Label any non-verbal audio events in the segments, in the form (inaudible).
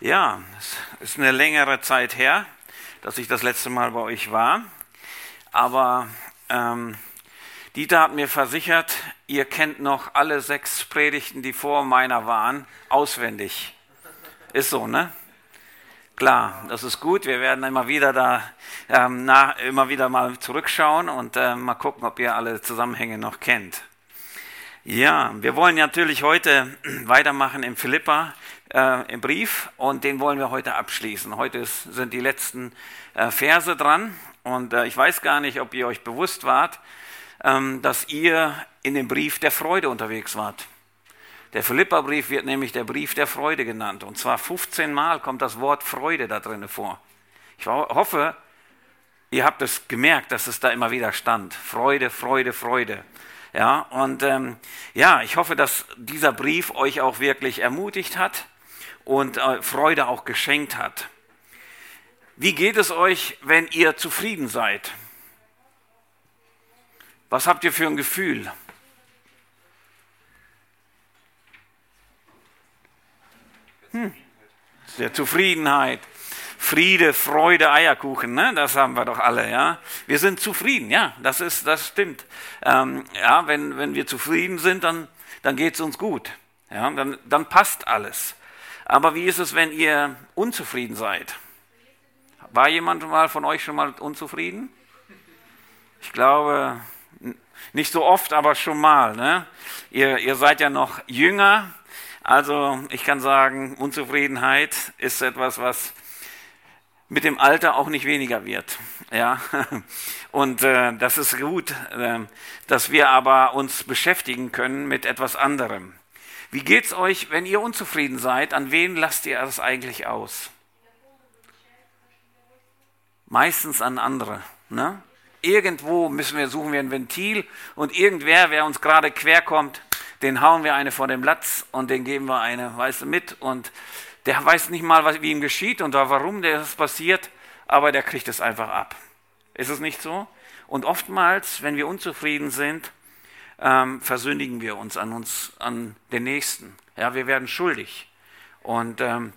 Ja, es ist eine längere Zeit her, dass ich das letzte Mal bei euch war. Aber ähm, Dieter hat mir versichert, ihr kennt noch alle sechs Predigten, die vor meiner waren, auswendig. Ist so, ne? Klar, das ist gut. Wir werden immer wieder da, ähm, nach, immer wieder mal zurückschauen und äh, mal gucken, ob ihr alle Zusammenhänge noch kennt. Ja, wir wollen natürlich heute (clears throat) weitermachen im Philippa äh, im Brief und den wollen wir heute abschließen. Heute ist, sind die letzten äh, Verse dran und äh, ich weiß gar nicht, ob ihr euch bewusst wart, ähm, dass ihr in dem Brief der Freude unterwegs wart. Der Philippa-Brief wird nämlich der Brief der Freude genannt und zwar 15 Mal kommt das Wort Freude da drin vor. Ich hoffe, ihr habt es gemerkt, dass es da immer wieder stand. Freude, Freude, Freude. Ja, und ähm, ja, ich hoffe, dass dieser Brief euch auch wirklich ermutigt hat und äh, Freude auch geschenkt hat. Wie geht es euch, wenn ihr zufrieden seid? Was habt ihr für ein Gefühl? Hm. Der Zufriedenheit. Friede, Freude, Eierkuchen, ne? das haben wir doch alle, ja. Wir sind zufrieden, ja, das ist, das stimmt. Ähm, ja, wenn, wenn wir zufrieden sind, dann, dann geht es uns gut, ja, dann, dann passt alles. Aber wie ist es, wenn ihr unzufrieden seid? War jemand mal von euch schon mal unzufrieden? Ich glaube, nicht so oft, aber schon mal. Ne? Ihr, ihr seid ja noch jünger. Also ich kann sagen, Unzufriedenheit ist etwas, was mit dem Alter auch nicht weniger wird. Ja? (laughs) Und äh, das ist gut, äh, dass wir aber uns beschäftigen können mit etwas anderem. Wie geht's euch, wenn ihr unzufrieden seid? An wen lasst ihr das eigentlich aus? Meistens an andere. Ne? Irgendwo müssen wir suchen wir ein Ventil und irgendwer, wer uns gerade quer kommt, den hauen wir eine vor dem Latz und den geben wir eine, weißt du, mit und der weiß nicht mal, was, wie ihm geschieht und warum das passiert, aber der kriegt es einfach ab. Ist es nicht so? Und oftmals, wenn wir unzufrieden sind, ähm, versündigen wir uns an uns, an den Nächsten. Ja, wir werden schuldig. Und ähm,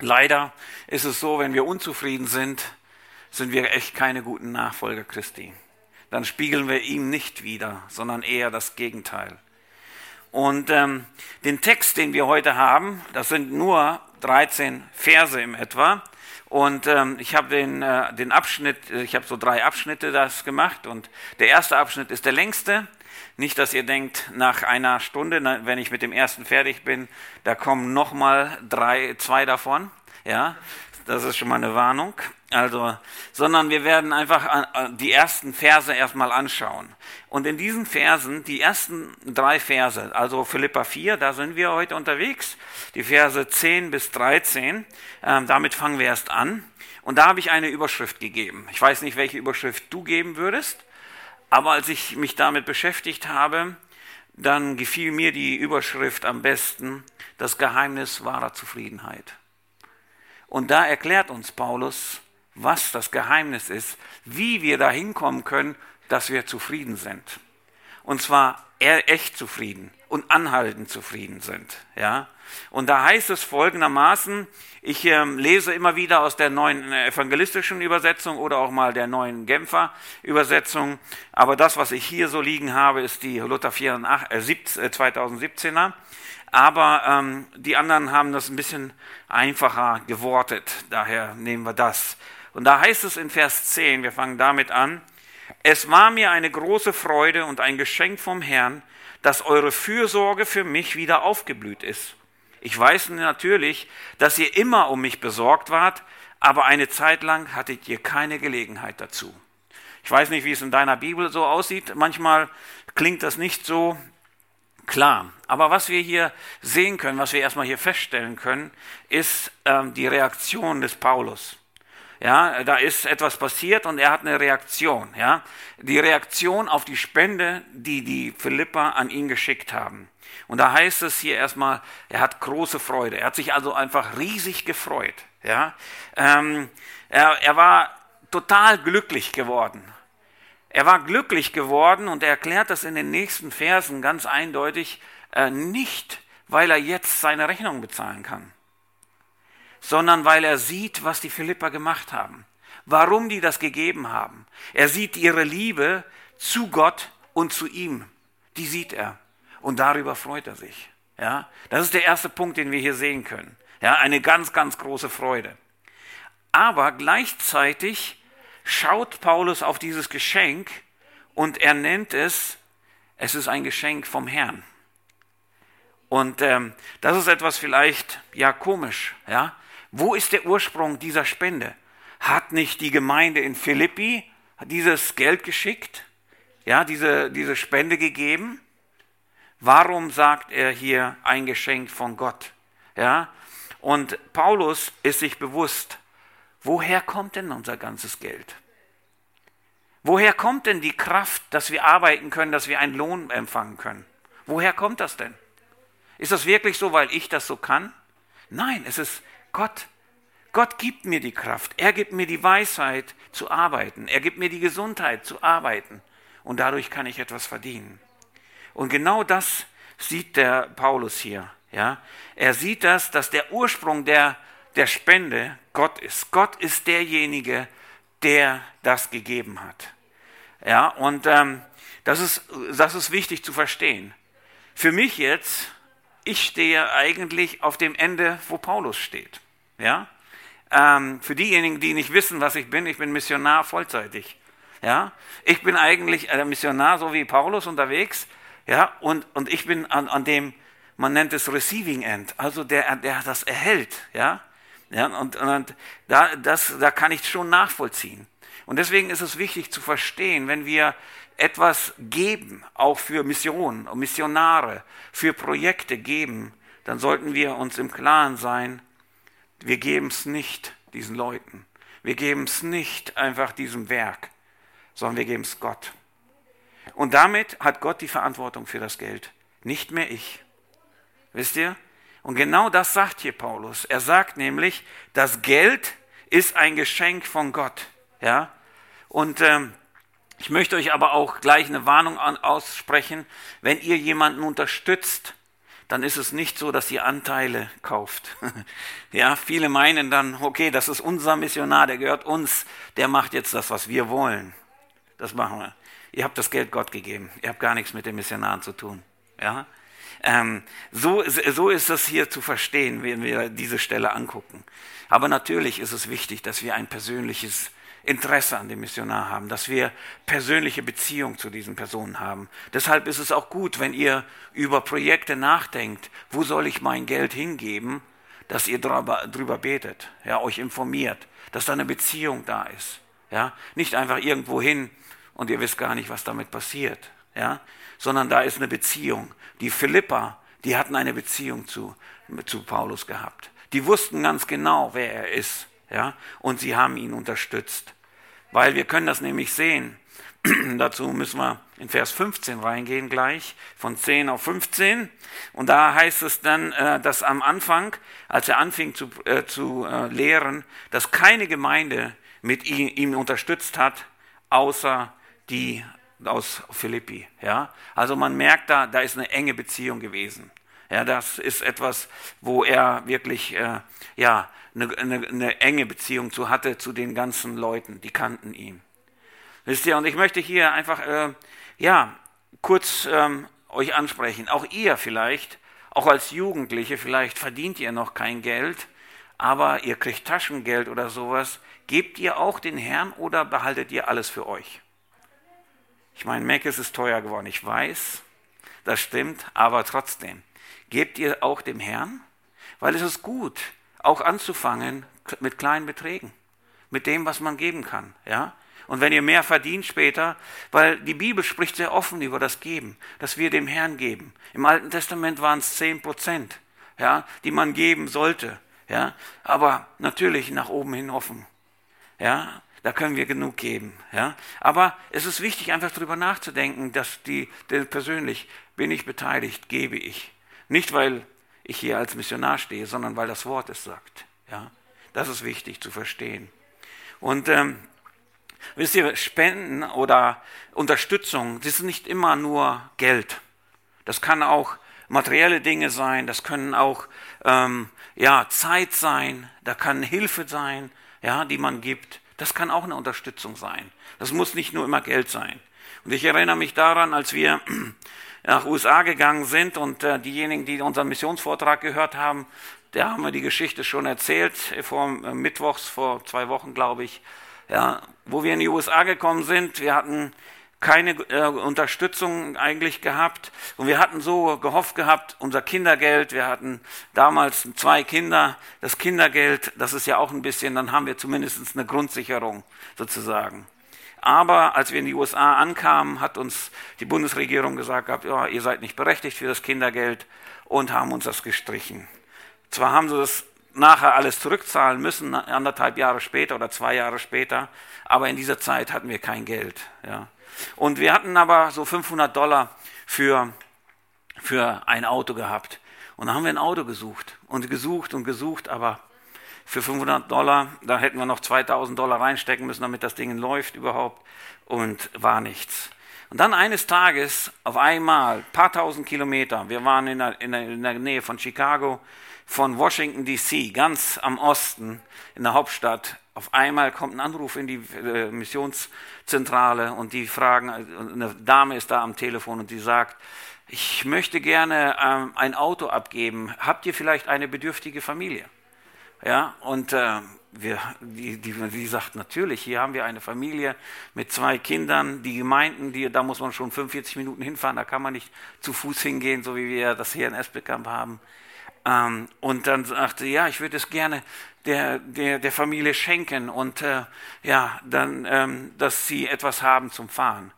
leider ist es so, wenn wir unzufrieden sind, sind wir echt keine guten Nachfolger Christi. Dann spiegeln wir ihm nicht wieder, sondern eher das Gegenteil. Und ähm, den Text, den wir heute haben, das sind nur 13 Verse im etwa. Und ähm, ich habe den, äh, den Abschnitt, ich habe so drei Abschnitte das gemacht. Und der erste Abschnitt ist der längste. Nicht, dass ihr denkt, nach einer Stunde, wenn ich mit dem ersten fertig bin, da kommen nochmal drei, zwei davon. Ja, das ist schon mal eine Warnung. Also, sondern wir werden einfach äh, die ersten Verse erstmal anschauen. Und in diesen Versen, die ersten drei Verse, also Philippa 4, da sind wir heute unterwegs, die Verse 10 bis 13, äh, damit fangen wir erst an. Und da habe ich eine Überschrift gegeben. Ich weiß nicht, welche Überschrift du geben würdest. Aber als ich mich damit beschäftigt habe, dann gefiel mir die Überschrift am besten, das Geheimnis wahrer Zufriedenheit. Und da erklärt uns Paulus, was das Geheimnis ist, wie wir da hinkommen können, dass wir zufrieden sind. Und zwar echt zufrieden und anhaltend zufrieden sind. Ja? Und da heißt es folgendermaßen, ich äh, lese immer wieder aus der neuen äh, evangelistischen Übersetzung oder auch mal der neuen Genfer Übersetzung, aber das, was ich hier so liegen habe, ist die Luther 84, äh, 2017er. Aber ähm, die anderen haben das ein bisschen einfacher gewortet, daher nehmen wir das. Und da heißt es in Vers 10, wir fangen damit an, es war mir eine große Freude und ein Geschenk vom Herrn, dass eure Fürsorge für mich wieder aufgeblüht ist. Ich weiß natürlich, dass ihr immer um mich besorgt wart, aber eine Zeit lang hattet ihr keine Gelegenheit dazu. Ich weiß nicht, wie es in deiner Bibel so aussieht. Manchmal klingt das nicht so klar. Aber was wir hier sehen können, was wir erstmal hier feststellen können, ist ähm, die Reaktion des Paulus. Ja, da ist etwas passiert und er hat eine Reaktion. Ja, die Reaktion auf die Spende, die die Philippa an ihn geschickt haben. Und da heißt es hier erstmal, er hat große Freude. Er hat sich also einfach riesig gefreut. Ja, ähm, er, er war total glücklich geworden. Er war glücklich geworden und er erklärt das in den nächsten Versen ganz eindeutig, äh, nicht weil er jetzt seine Rechnung bezahlen kann sondern weil er sieht, was die Philipper gemacht haben, warum die das gegeben haben. Er sieht ihre Liebe zu Gott und zu ihm. Die sieht er. Und darüber freut er sich. Ja, das ist der erste Punkt, den wir hier sehen können. Ja, eine ganz, ganz große Freude. Aber gleichzeitig schaut Paulus auf dieses Geschenk und er nennt es, es ist ein Geschenk vom Herrn. Und ähm, das ist etwas vielleicht ja komisch. Ja, wo ist der Ursprung dieser Spende? Hat nicht die Gemeinde in Philippi dieses Geld geschickt? Ja, diese, diese Spende gegeben? Warum sagt er hier ein Geschenk von Gott? Ja, und Paulus ist sich bewusst, woher kommt denn unser ganzes Geld? Woher kommt denn die Kraft, dass wir arbeiten können, dass wir einen Lohn empfangen können? Woher kommt das denn? Ist das wirklich so, weil ich das so kann? Nein, es ist Gott. Gott gibt mir die Kraft. Er gibt mir die Weisheit zu arbeiten. Er gibt mir die Gesundheit zu arbeiten. Und dadurch kann ich etwas verdienen. Und genau das sieht der Paulus hier. Ja? Er sieht das, dass der Ursprung der, der Spende Gott ist. Gott ist derjenige, der das gegeben hat. Ja, und ähm, das, ist, das ist wichtig zu verstehen. Für mich jetzt, ich stehe eigentlich auf dem Ende, wo Paulus steht. Ja? Ähm, für diejenigen, die nicht wissen, was ich bin, ich bin Missionar vollzeitig. Ja? Ich bin eigentlich ein Missionar, so wie Paulus unterwegs. Ja? Und, und ich bin an, an dem man nennt es Receiving End, also der, der das erhält, ja. ja und, und da, das, da kann ich schon nachvollziehen. Und deswegen ist es wichtig zu verstehen, wenn wir etwas geben, auch für Missionen Missionare, für Projekte geben, dann sollten wir uns im Klaren sein, wir geben es nicht diesen Leuten. Wir geben es nicht einfach diesem Werk, sondern wir geben es Gott. Und damit hat Gott die Verantwortung für das Geld, nicht mehr ich. Wisst ihr? Und genau das sagt hier Paulus. Er sagt nämlich, das Geld ist ein Geschenk von Gott. Ja? Und ähm, ich möchte euch aber auch gleich eine Warnung an, aussprechen. Wenn ihr jemanden unterstützt, dann ist es nicht so, dass ihr Anteile kauft. (laughs) ja, viele meinen dann, okay, das ist unser Missionar, der gehört uns, der macht jetzt das, was wir wollen. Das machen wir. Ihr habt das Geld Gott gegeben. Ihr habt gar nichts mit den Missionaren zu tun. Ja? Ähm, so, so ist das hier zu verstehen, wenn wir diese Stelle angucken. Aber natürlich ist es wichtig, dass wir ein persönliches Interesse an dem Missionar haben, dass wir persönliche Beziehung zu diesen Personen haben. Deshalb ist es auch gut, wenn ihr über Projekte nachdenkt, wo soll ich mein Geld hingeben, dass ihr drüber, drüber betet, ja, euch informiert, dass da eine Beziehung da ist. Ja, nicht einfach irgendwo hin und ihr wisst gar nicht, was damit passiert. Ja, sondern da ist eine Beziehung. Die Philippa, die hatten eine Beziehung zu, zu Paulus gehabt. Die wussten ganz genau, wer er ist. Ja? Und sie haben ihn unterstützt. Weil wir können das nämlich sehen. (clears throat) Dazu müssen wir in Vers 15 reingehen gleich, von 10 auf 15. Und da heißt es dann, äh, dass am Anfang, als er anfing zu, äh, zu äh, lehren, dass keine Gemeinde mit ihm, ihm unterstützt hat, außer die aus Philippi. Ja? Also man merkt da, da ist eine enge Beziehung gewesen. Ja, das ist etwas, wo er wirklich äh, ja, eine, eine, eine, enge Beziehung zu hatte zu den ganzen Leuten, die kannten ihn. Wisst ihr, und ich möchte hier einfach äh, ja, kurz ähm, euch ansprechen. Auch ihr vielleicht, auch als Jugendliche, vielleicht verdient ihr noch kein Geld, aber ihr kriegt Taschengeld oder sowas. Gebt ihr auch den Herrn oder behaltet ihr alles für euch? Ich meine, Mac ist teuer geworden, ich weiß, das stimmt, aber trotzdem, gebt ihr auch dem Herrn? Weil es ist gut, auch anzufangen mit kleinen Beträgen, mit dem, was man geben kann, ja? Und wenn ihr mehr verdient später, weil die Bibel spricht sehr offen über das Geben, dass wir dem Herrn geben. Im Alten Testament waren es zehn Prozent, ja, die man geben sollte, ja, aber natürlich nach oben hin offen, ja. Da können wir genug geben. Ja? Aber es ist wichtig, einfach darüber nachzudenken, dass die, die persönlich bin ich beteiligt, gebe ich. Nicht, weil ich hier als Missionar stehe, sondern weil das Wort es sagt. Ja? Das ist wichtig zu verstehen. Und ähm, wisst ihr, Spenden oder Unterstützung, das ist nicht immer nur Geld. Das kann auch materielle Dinge sein, das können auch ähm, ja, Zeit sein, da kann Hilfe sein, ja, die man gibt. Das kann auch eine Unterstützung sein. Das muss nicht nur immer Geld sein. Und ich erinnere mich daran, als wir (clears throat) nach USA gegangen sind und äh, diejenigen, die unseren Missionsvortrag gehört haben, da haben wir die Geschichte schon erzählt, vor äh, Mittwochs, vor zwei Wochen, glaube ich, ja, wo wir in die USA gekommen sind. Wir hatten keine äh, Unterstützung eigentlich gehabt und wir hatten so gehofft gehabt, unser Kindergeld, wir hatten damals zwei Kinder, das Kindergeld, das ist ja auch ein bisschen, dann haben wir zumindest eine Grundsicherung sozusagen. Aber als wir in die USA ankamen, hat uns die Bundesregierung gesagt gehabt, ja, ihr seid nicht berechtigt für das Kindergeld und haben uns das gestrichen. Zwar haben sie das nachher alles zurückzahlen müssen, anderthalb Jahre später oder zwei Jahre später, aber in dieser Zeit hatten wir kein Geld. Ja. Und wir hatten aber so 500 Dollar für, für ein Auto gehabt. Und dann haben wir ein Auto gesucht und gesucht und gesucht, aber für 500 Dollar, da hätten wir noch 2000 Dollar reinstecken müssen, damit das Ding läuft überhaupt und war nichts. Und dann eines Tages auf einmal, paar tausend Kilometer, wir waren in der, in der, in der Nähe von Chicago, von Washington DC, ganz am Osten in der Hauptstadt, auf einmal kommt ein Anruf in die äh, Missionszentrale und die fragen, eine Dame ist da am Telefon und die sagt, ich möchte gerne ähm, ein Auto abgeben. Habt ihr vielleicht eine bedürftige Familie? Ja, und äh, wir, die, die, die sagt, natürlich, hier haben wir eine Familie mit zwei Kindern, die Gemeinden, die, da muss man schon 45 Minuten hinfahren, da kann man nicht zu Fuß hingehen, so wie wir das hier in Esbekamp haben. Ähm, und dann sagte, ja, ich würde es gerne der, der, der Familie schenken und äh, ja, dann, ähm, dass sie etwas haben zum Fahren.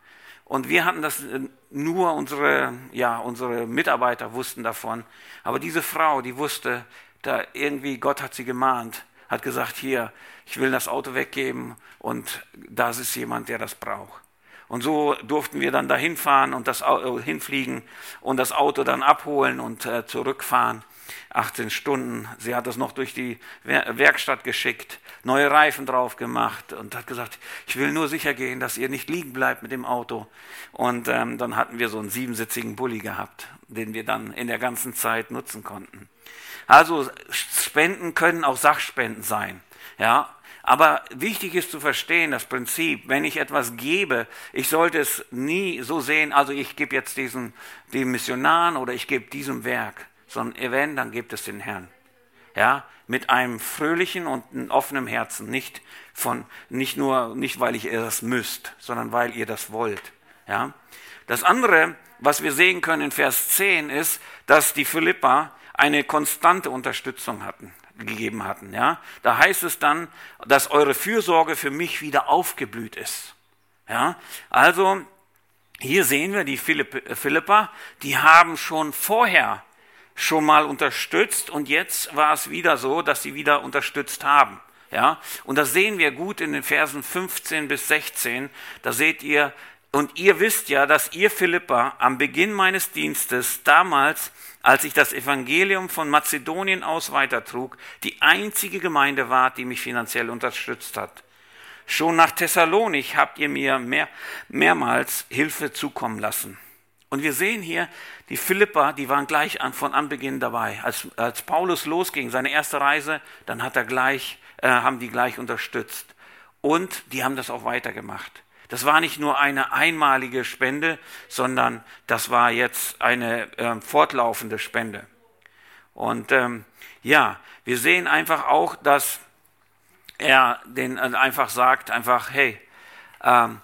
Und wir hatten das äh, nur unsere, ja, unsere Mitarbeiter wussten davon. Aber diese Frau, die wusste, da irgendwie Gott hat sie gemahnt, hat gesagt, hier, ich will das Auto weggeben und das ist jemand, der das braucht. Und so durften wir dann dahin fahren und das Auto, hinfliegen und das Auto dann abholen und äh, zurückfahren. 18 Stunden. Sie hat es noch durch die Werkstatt geschickt, neue Reifen drauf gemacht und hat gesagt, ich will nur sicher gehen, dass ihr nicht liegen bleibt mit dem Auto. Und ähm, dann hatten wir so einen siebensitzigen Bulli gehabt, den wir dann in der ganzen Zeit nutzen konnten. Also Spenden können auch Sachspenden sein. Ja, aber wichtig ist zu verstehen, das Prinzip, wenn ich etwas gebe, ich sollte es nie so sehen, also ich gebe jetzt diesen, dem Missionaren oder ich gebe diesem Werk sondern wenn, dann gebt es den Herrn. Ja, mit einem fröhlichen und offenen Herzen, nicht von, nicht nur, nicht weil ihr das müsst, sondern weil ihr das wollt. Ja. Das andere, was wir sehen können in Vers 10 ist, dass die Philippa eine konstante Unterstützung hatten, gegeben hatten. Ja. Da heißt es dann, dass eure Fürsorge für mich wieder aufgeblüht ist. Ja. Also, hier sehen wir die Philippa, die haben schon vorher schon mal unterstützt und jetzt war es wieder so, dass sie wieder unterstützt haben. Ja, und das sehen wir gut in den Versen 15 bis 16. Da seht ihr, und ihr wisst ja, dass ihr Philippa am Beginn meines Dienstes damals, als ich das Evangelium von Mazedonien aus weitertrug, die einzige Gemeinde war, die mich finanziell unterstützt hat. Schon nach Thessalonik habt ihr mir mehr, mehrmals Hilfe zukommen lassen. Und wir sehen hier, die Philippa, die waren gleich an, von Anbeginn dabei. Als, als Paulus losging, seine erste Reise, dann hat er gleich, äh, haben die gleich unterstützt. Und die haben das auch weitergemacht. Das war nicht nur eine einmalige Spende, sondern das war jetzt eine äh, fortlaufende Spende. Und ähm, ja, wir sehen einfach auch, dass er den äh, einfach sagt, einfach, hey, ähm,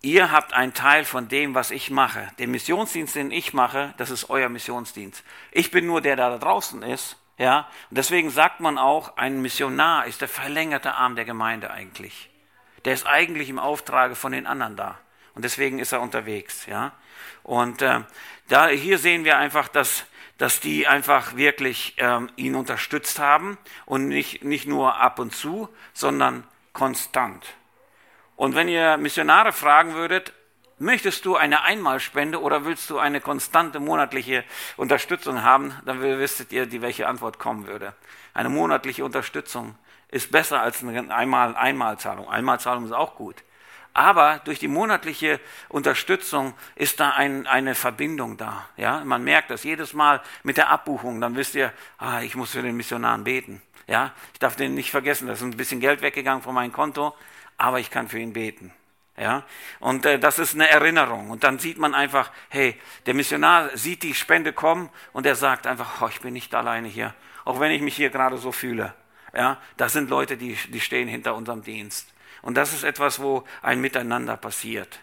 Ihr habt einen Teil von dem, was ich mache. Den Missionsdienst, den ich mache, das ist euer Missionsdienst. Ich bin nur der, der da draußen ist. Ja, und deswegen sagt man auch, ein Missionar ist der verlängerte Arm der Gemeinde eigentlich. Der ist eigentlich im Auftrage von den anderen da. Und deswegen ist er unterwegs. Ja, und äh, da hier sehen wir einfach, dass dass die einfach wirklich ähm, ihn unterstützt haben und nicht nicht nur ab und zu, sondern konstant. Und wenn ihr Missionare fragen würdet, möchtest du eine Einmalspende oder willst du eine konstante monatliche Unterstützung haben, dann wüsstet ihr, die welche Antwort kommen würde. Eine monatliche Unterstützung ist besser als eine Einmal Einmalzahlung. Einmalzahlung ist auch gut. Aber durch die monatliche Unterstützung ist da ein, eine Verbindung da. Ja, man merkt das jedes Mal mit der Abbuchung. Dann wisst ihr, ah, ich muss für den Missionaren beten. Ja, ich darf den nicht vergessen. Da ist ein bisschen Geld weggegangen von meinem Konto, aber ich kann für ihn beten. Ja, und äh, das ist eine Erinnerung. Und dann sieht man einfach, hey, der Missionar sieht die Spende kommen und er sagt einfach, oh, ich bin nicht alleine hier, auch wenn ich mich hier gerade so fühle. Ja, das sind Leute, die, die stehen hinter unserem Dienst. Und das ist etwas, wo ein Miteinander passiert.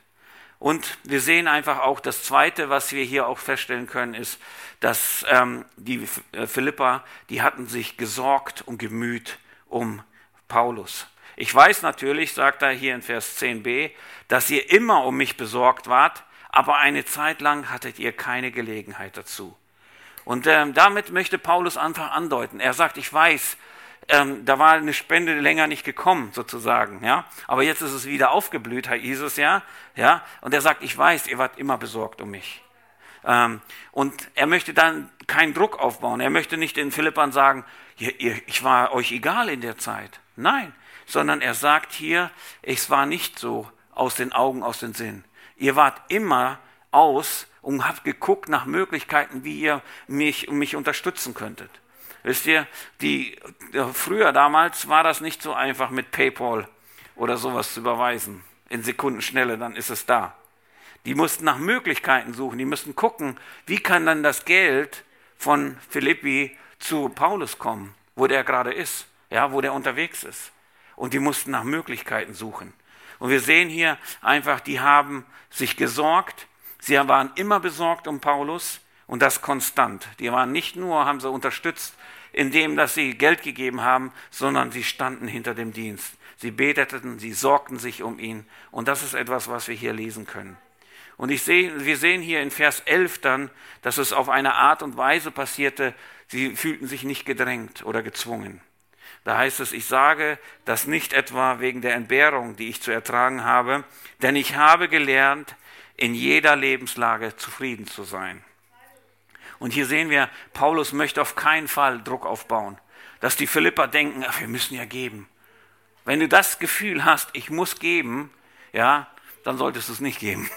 Und wir sehen einfach auch das Zweite, was wir hier auch feststellen können, ist, dass ähm, die äh, Philippa, die hatten sich gesorgt und gemüht um Paulus. Ich weiß natürlich, sagt er hier in Vers 10b, dass ihr immer um mich besorgt wart, aber eine Zeit lang hattet ihr keine Gelegenheit dazu. Und ähm, damit möchte Paulus einfach andeuten. Er sagt, ich weiß, ähm, da war eine Spende länger nicht gekommen, sozusagen, ja. Aber jetzt ist es wieder aufgeblüht, Herr Jesus, ja, ja. Und er sagt, ich weiß, ihr wart immer besorgt um mich. Ähm, und er möchte dann keinen Druck aufbauen. Er möchte nicht den Philippern sagen, ihr, ihr, ich war euch egal in der Zeit. Nein, sondern er sagt hier, es war nicht so aus den Augen, aus den Sinn. Ihr wart immer aus und habt geguckt nach Möglichkeiten, wie ihr mich, mich unterstützen könntet. Wisst ihr, die, früher damals war das nicht so einfach mit PayPal oder sowas zu überweisen. In Sekundenschnelle, dann ist es da. Die mussten nach Möglichkeiten suchen, die mussten gucken, wie kann dann das Geld von Philippi zu Paulus kommen, wo der gerade ist, ja, wo der unterwegs ist. Und die mussten nach Möglichkeiten suchen. Und wir sehen hier einfach, die haben sich gesorgt. Sie waren immer besorgt um Paulus und das konstant. Die waren nicht nur, haben sie unterstützt, indem dass sie Geld gegeben haben, sondern sie standen hinter dem Dienst. Sie beteten, sie sorgten sich um ihn. Und das ist etwas, was wir hier lesen können. Und ich sehe, wir sehen hier in Vers 11 dann, dass es auf eine Art und Weise passierte, sie fühlten sich nicht gedrängt oder gezwungen. Da heißt es, ich sage das nicht etwa wegen der Entbehrung, die ich zu ertragen habe, denn ich habe gelernt, in jeder Lebenslage zufrieden zu sein. Und hier sehen wir, Paulus möchte auf keinen Fall Druck aufbauen, dass die Philipper denken, ach, wir müssen ja geben. Wenn du das Gefühl hast, ich muss geben, ja, dann solltest du es nicht geben.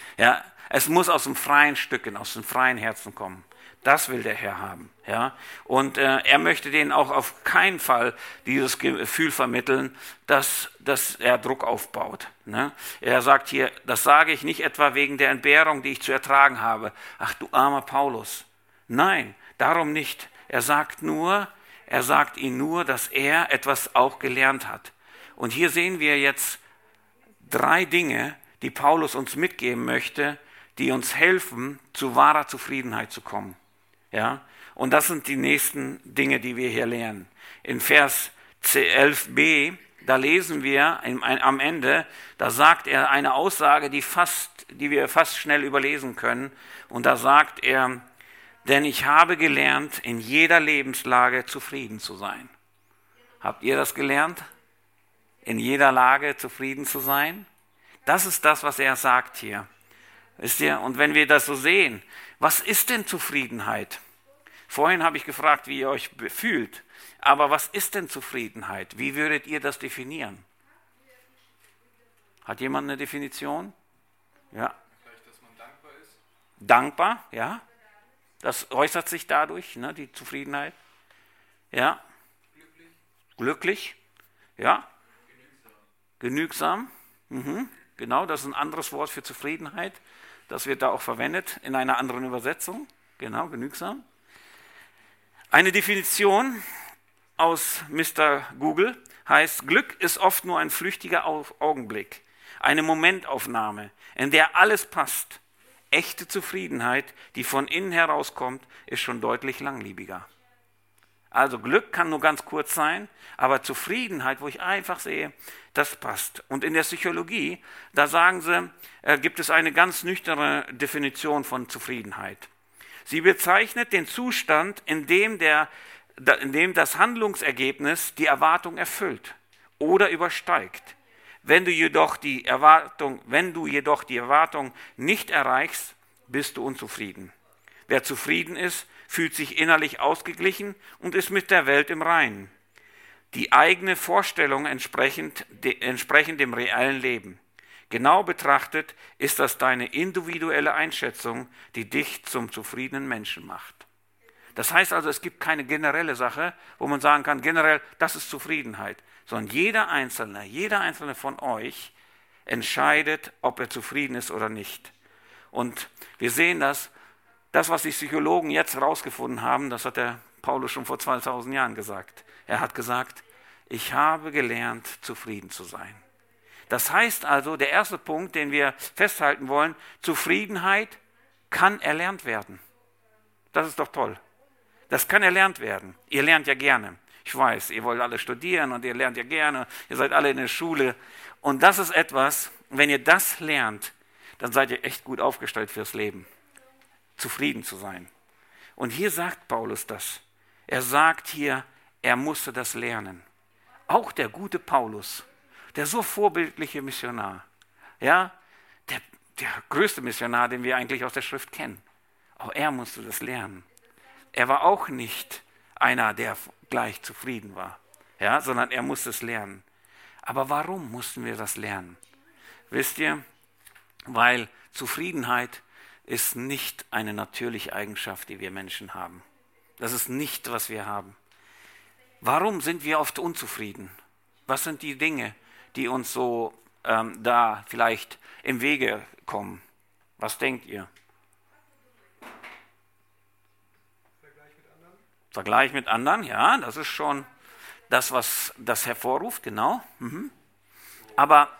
(laughs) ja, es muss aus dem freien Stücken, aus dem freien Herzen kommen. Das will der Herr haben. Ja? Und äh, er möchte denen auch auf keinen Fall dieses Gefühl vermitteln, dass, dass er Druck aufbaut. Ne? Er sagt hier, das sage ich nicht etwa wegen der Entbehrung, die ich zu ertragen habe. Ach du armer Paulus. Nein, darum nicht. Er sagt nur, er sagt ihnen nur, dass er etwas auch gelernt hat. Und hier sehen wir jetzt drei Dinge, die Paulus uns mitgeben möchte, die uns helfen, zu wahrer Zufriedenheit zu kommen. Ja? Und das sind die nächsten Dinge, die wir hier lernen. In Vers 11b, da lesen wir am Ende, da sagt er eine Aussage, die, fast, die wir fast schnell überlesen können. Und da sagt er, denn ich habe gelernt, in jeder Lebenslage zufrieden zu sein. Habt ihr das gelernt? In jeder Lage zufrieden zu sein? Das ist das, was er sagt hier. Wisst ihr? Und wenn wir das so sehen, was ist denn Zufriedenheit? Vorhin habe ich gefragt, wie ihr euch fühlt. Aber was ist denn Zufriedenheit? Wie würdet ihr das definieren? Hat jemand eine Definition? Ja. Vielleicht, dass man dankbar ist. Dankbar, ja. Das äußert sich dadurch, ne, die Zufriedenheit. Ja. Glücklich. Glücklich. Ja. Genügsam. Genügsam. Mhm. Genau, das ist ein anderes Wort für Zufriedenheit. Das wird da auch verwendet in einer anderen Übersetzung. Genau, genügsam. Eine Definition aus Mr. Google heißt, Glück ist oft nur ein flüchtiger Augenblick, eine Momentaufnahme, in der alles passt. Echte Zufriedenheit, die von innen herauskommt, ist schon deutlich langliebiger. Also Glück kann nur ganz kurz sein, aber Zufriedenheit, wo ich einfach sehe, das passt. Und in der Psychologie, da sagen sie, äh, gibt es eine ganz nüchterne Definition von Zufriedenheit. Sie bezeichnet den Zustand, in dem, der, in dem das Handlungsergebnis die Erwartung erfüllt oder übersteigt. Wenn du jedoch die Erwartung, wenn du jedoch die Erwartung nicht erreichst, bist du unzufrieden. Wer zufrieden ist, fühlt sich innerlich ausgeglichen und ist mit der Welt im Reinen. Die eigene Vorstellung entsprechend, de, entsprechend dem reellen Leben. Genau betrachtet ist das deine individuelle Einschätzung, die dich zum zufriedenen Menschen macht. Das heißt also, es gibt keine generelle Sache, wo man sagen kann, generell, das ist Zufriedenheit, sondern jeder Einzelne, jeder Einzelne von euch entscheidet, ob er zufrieden ist oder nicht. Und wir sehen das, das, was die Psychologen jetzt herausgefunden haben, das hat der Paulus schon vor 2000 Jahren gesagt. Er hat gesagt, ich habe gelernt, zufrieden zu sein. Das heißt also, der erste Punkt, den wir festhalten wollen, Zufriedenheit kann erlernt werden. Das ist doch toll. Das kann erlernt werden. Ihr lernt ja gerne. Ich weiß, ihr wollt alle studieren und ihr lernt ja gerne. Ihr seid alle in der Schule. Und das ist etwas, wenn ihr das lernt, dann seid ihr echt gut aufgestellt fürs Leben. Zufrieden zu sein. Und hier sagt Paulus das. Er sagt hier, er musste das lernen. Auch der gute Paulus, der so vorbildliche Missionar, ja, der, der größte Missionar, den wir eigentlich aus der Schrift kennen. Auch er musste das lernen. Er war auch nicht einer, der gleich zufrieden war, ja, sondern er musste es lernen. Aber warum mussten wir das lernen? Wisst ihr, weil Zufriedenheit ist nicht eine natürliche Eigenschaft, die wir Menschen haben. Das ist nicht, was wir haben. Warum sind wir oft unzufrieden? Was sind die Dinge, die uns so ähm, da vielleicht im Wege kommen? Was denkt ihr? Vergleich mit anderen? Vergleich mit anderen, ja, das ist schon das, was das hervorruft, genau. Mhm. Aber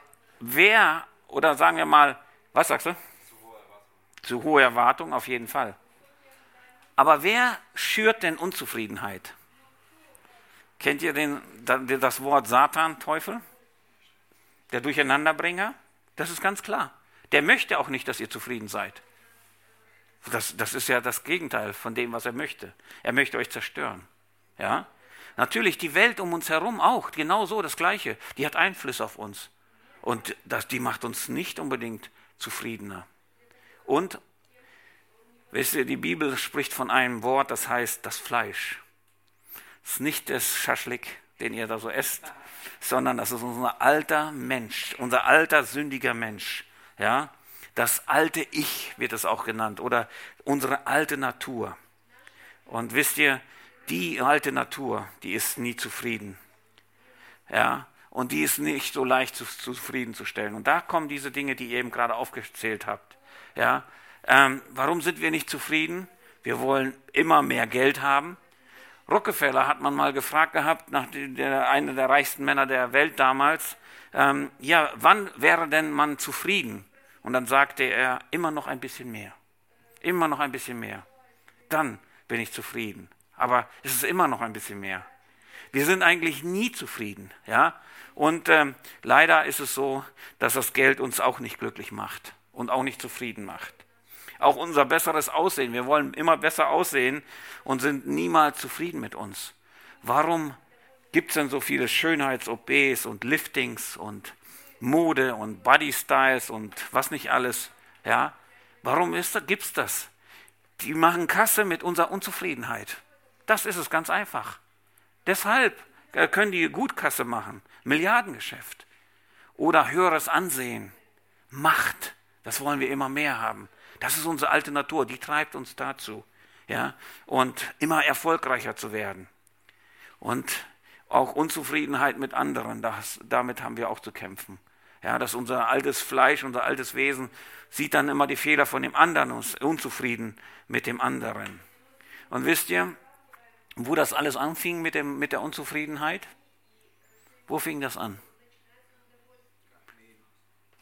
wer, oder sagen wir mal, was sagst du? Zu hohe Erwartungen. Auf jeden Fall. Aber wer schürt denn Unzufriedenheit? Kennt ihr den, das Wort Satan, Teufel? Der Durcheinanderbringer? Das ist ganz klar. Der möchte auch nicht, dass ihr zufrieden seid. Das, das ist ja das Gegenteil von dem, was er möchte. Er möchte euch zerstören. Ja? Natürlich die Welt um uns herum auch, genau so das Gleiche. Die hat Einfluss auf uns. Und das, die macht uns nicht unbedingt zufriedener. Und, wisst ihr, die Bibel spricht von einem Wort, das heißt das Fleisch. Es ist nicht das Schaschlik, den ihr da so esst, sondern das ist unser alter Mensch, unser alter sündiger Mensch. Ja, das alte Ich wird es auch genannt oder unsere alte Natur. Und wisst ihr, die alte Natur, die ist nie zufrieden. Ja, und die ist nicht so leicht zu, zufriedenzustellen. Und da kommen diese Dinge, die ihr eben gerade aufgezählt habt. Ja, ähm, warum sind wir nicht zufrieden? Wir wollen immer mehr Geld haben. Rockefeller hat man mal gefragt gehabt, nach der, einer der reichsten Männer der Welt damals, ähm, ja, wann wäre denn man zufrieden? Und dann sagte er, immer noch ein bisschen mehr. Immer noch ein bisschen mehr. Dann bin ich zufrieden. Aber es ist immer noch ein bisschen mehr. Wir sind eigentlich nie zufrieden, ja. Und ähm, leider ist es so, dass das Geld uns auch nicht glücklich macht und auch nicht zufrieden macht auch unser besseres Aussehen. Wir wollen immer besser aussehen und sind niemals zufrieden mit uns. Warum gibt es denn so viele Schönheits-OPs und Liftings und Mode und Bodystyles und was nicht alles? Ja, warum gibt es das? Die machen Kasse mit unserer Unzufriedenheit. Das ist es ganz einfach. Deshalb äh, können die gut Kasse machen. Milliardengeschäft. Oder höheres Ansehen. Macht. Das wollen wir immer mehr haben. Das ist unsere alte Natur, die treibt uns dazu, ja, und immer erfolgreicher zu werden. Und auch Unzufriedenheit mit anderen, das, damit haben wir auch zu kämpfen. Ja, dass unser altes Fleisch, unser altes Wesen sieht dann immer die Fehler von dem anderen und ist unzufrieden mit dem anderen. Und wisst ihr, wo das alles anfing mit, dem, mit der Unzufriedenheit? Wo fing das an?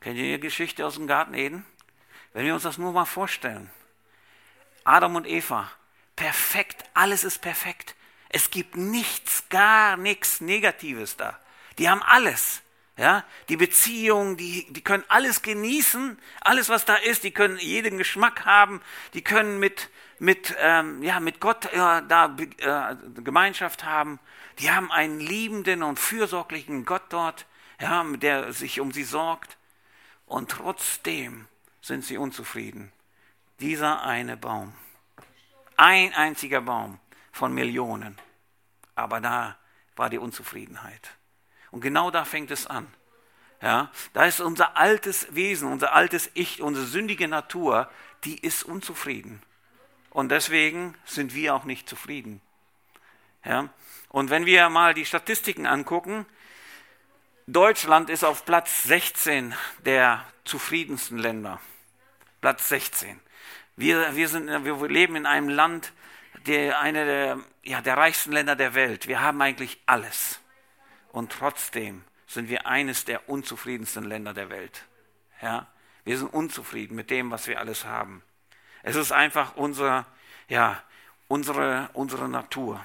Kennt ihr die Geschichte aus dem Garten Eden? Wenn wir uns das nur mal vorstellen. Adam und Eva, perfekt, alles ist perfekt. Es gibt nichts, gar nichts Negatives da. Die haben alles. Ja, die Beziehung, die, die können alles genießen, alles was da ist, die können jeden Geschmack haben, die können mit, mit, ähm, ja, mit Gott äh, da äh, Gemeinschaft haben, die haben einen liebenden und fürsorglichen Gott dort, ja, der sich um sie sorgt. Und trotzdem sind sie unzufrieden. Dieser eine Baum. Ein einziger Baum von Millionen. Aber da war die Unzufriedenheit. Und genau da fängt es an. Ja, da ist unser altes Wesen, unser altes Ich, unsere sündige Natur, die ist unzufrieden. Und deswegen sind wir auch nicht zufrieden. Ja, und wenn wir mal die Statistiken angucken, Deutschland ist auf Platz 16 der zufriedensten Länder. Platz 16. Wir, wir, sind, wir leben in einem Land, der, eine der, ja, der reichsten Länder der Welt. Wir haben eigentlich alles. Und trotzdem sind wir eines der unzufriedensten Länder der Welt. Ja? Wir sind unzufrieden mit dem, was wir alles haben. Es ist einfach unser, ja, unsere, unsere Natur.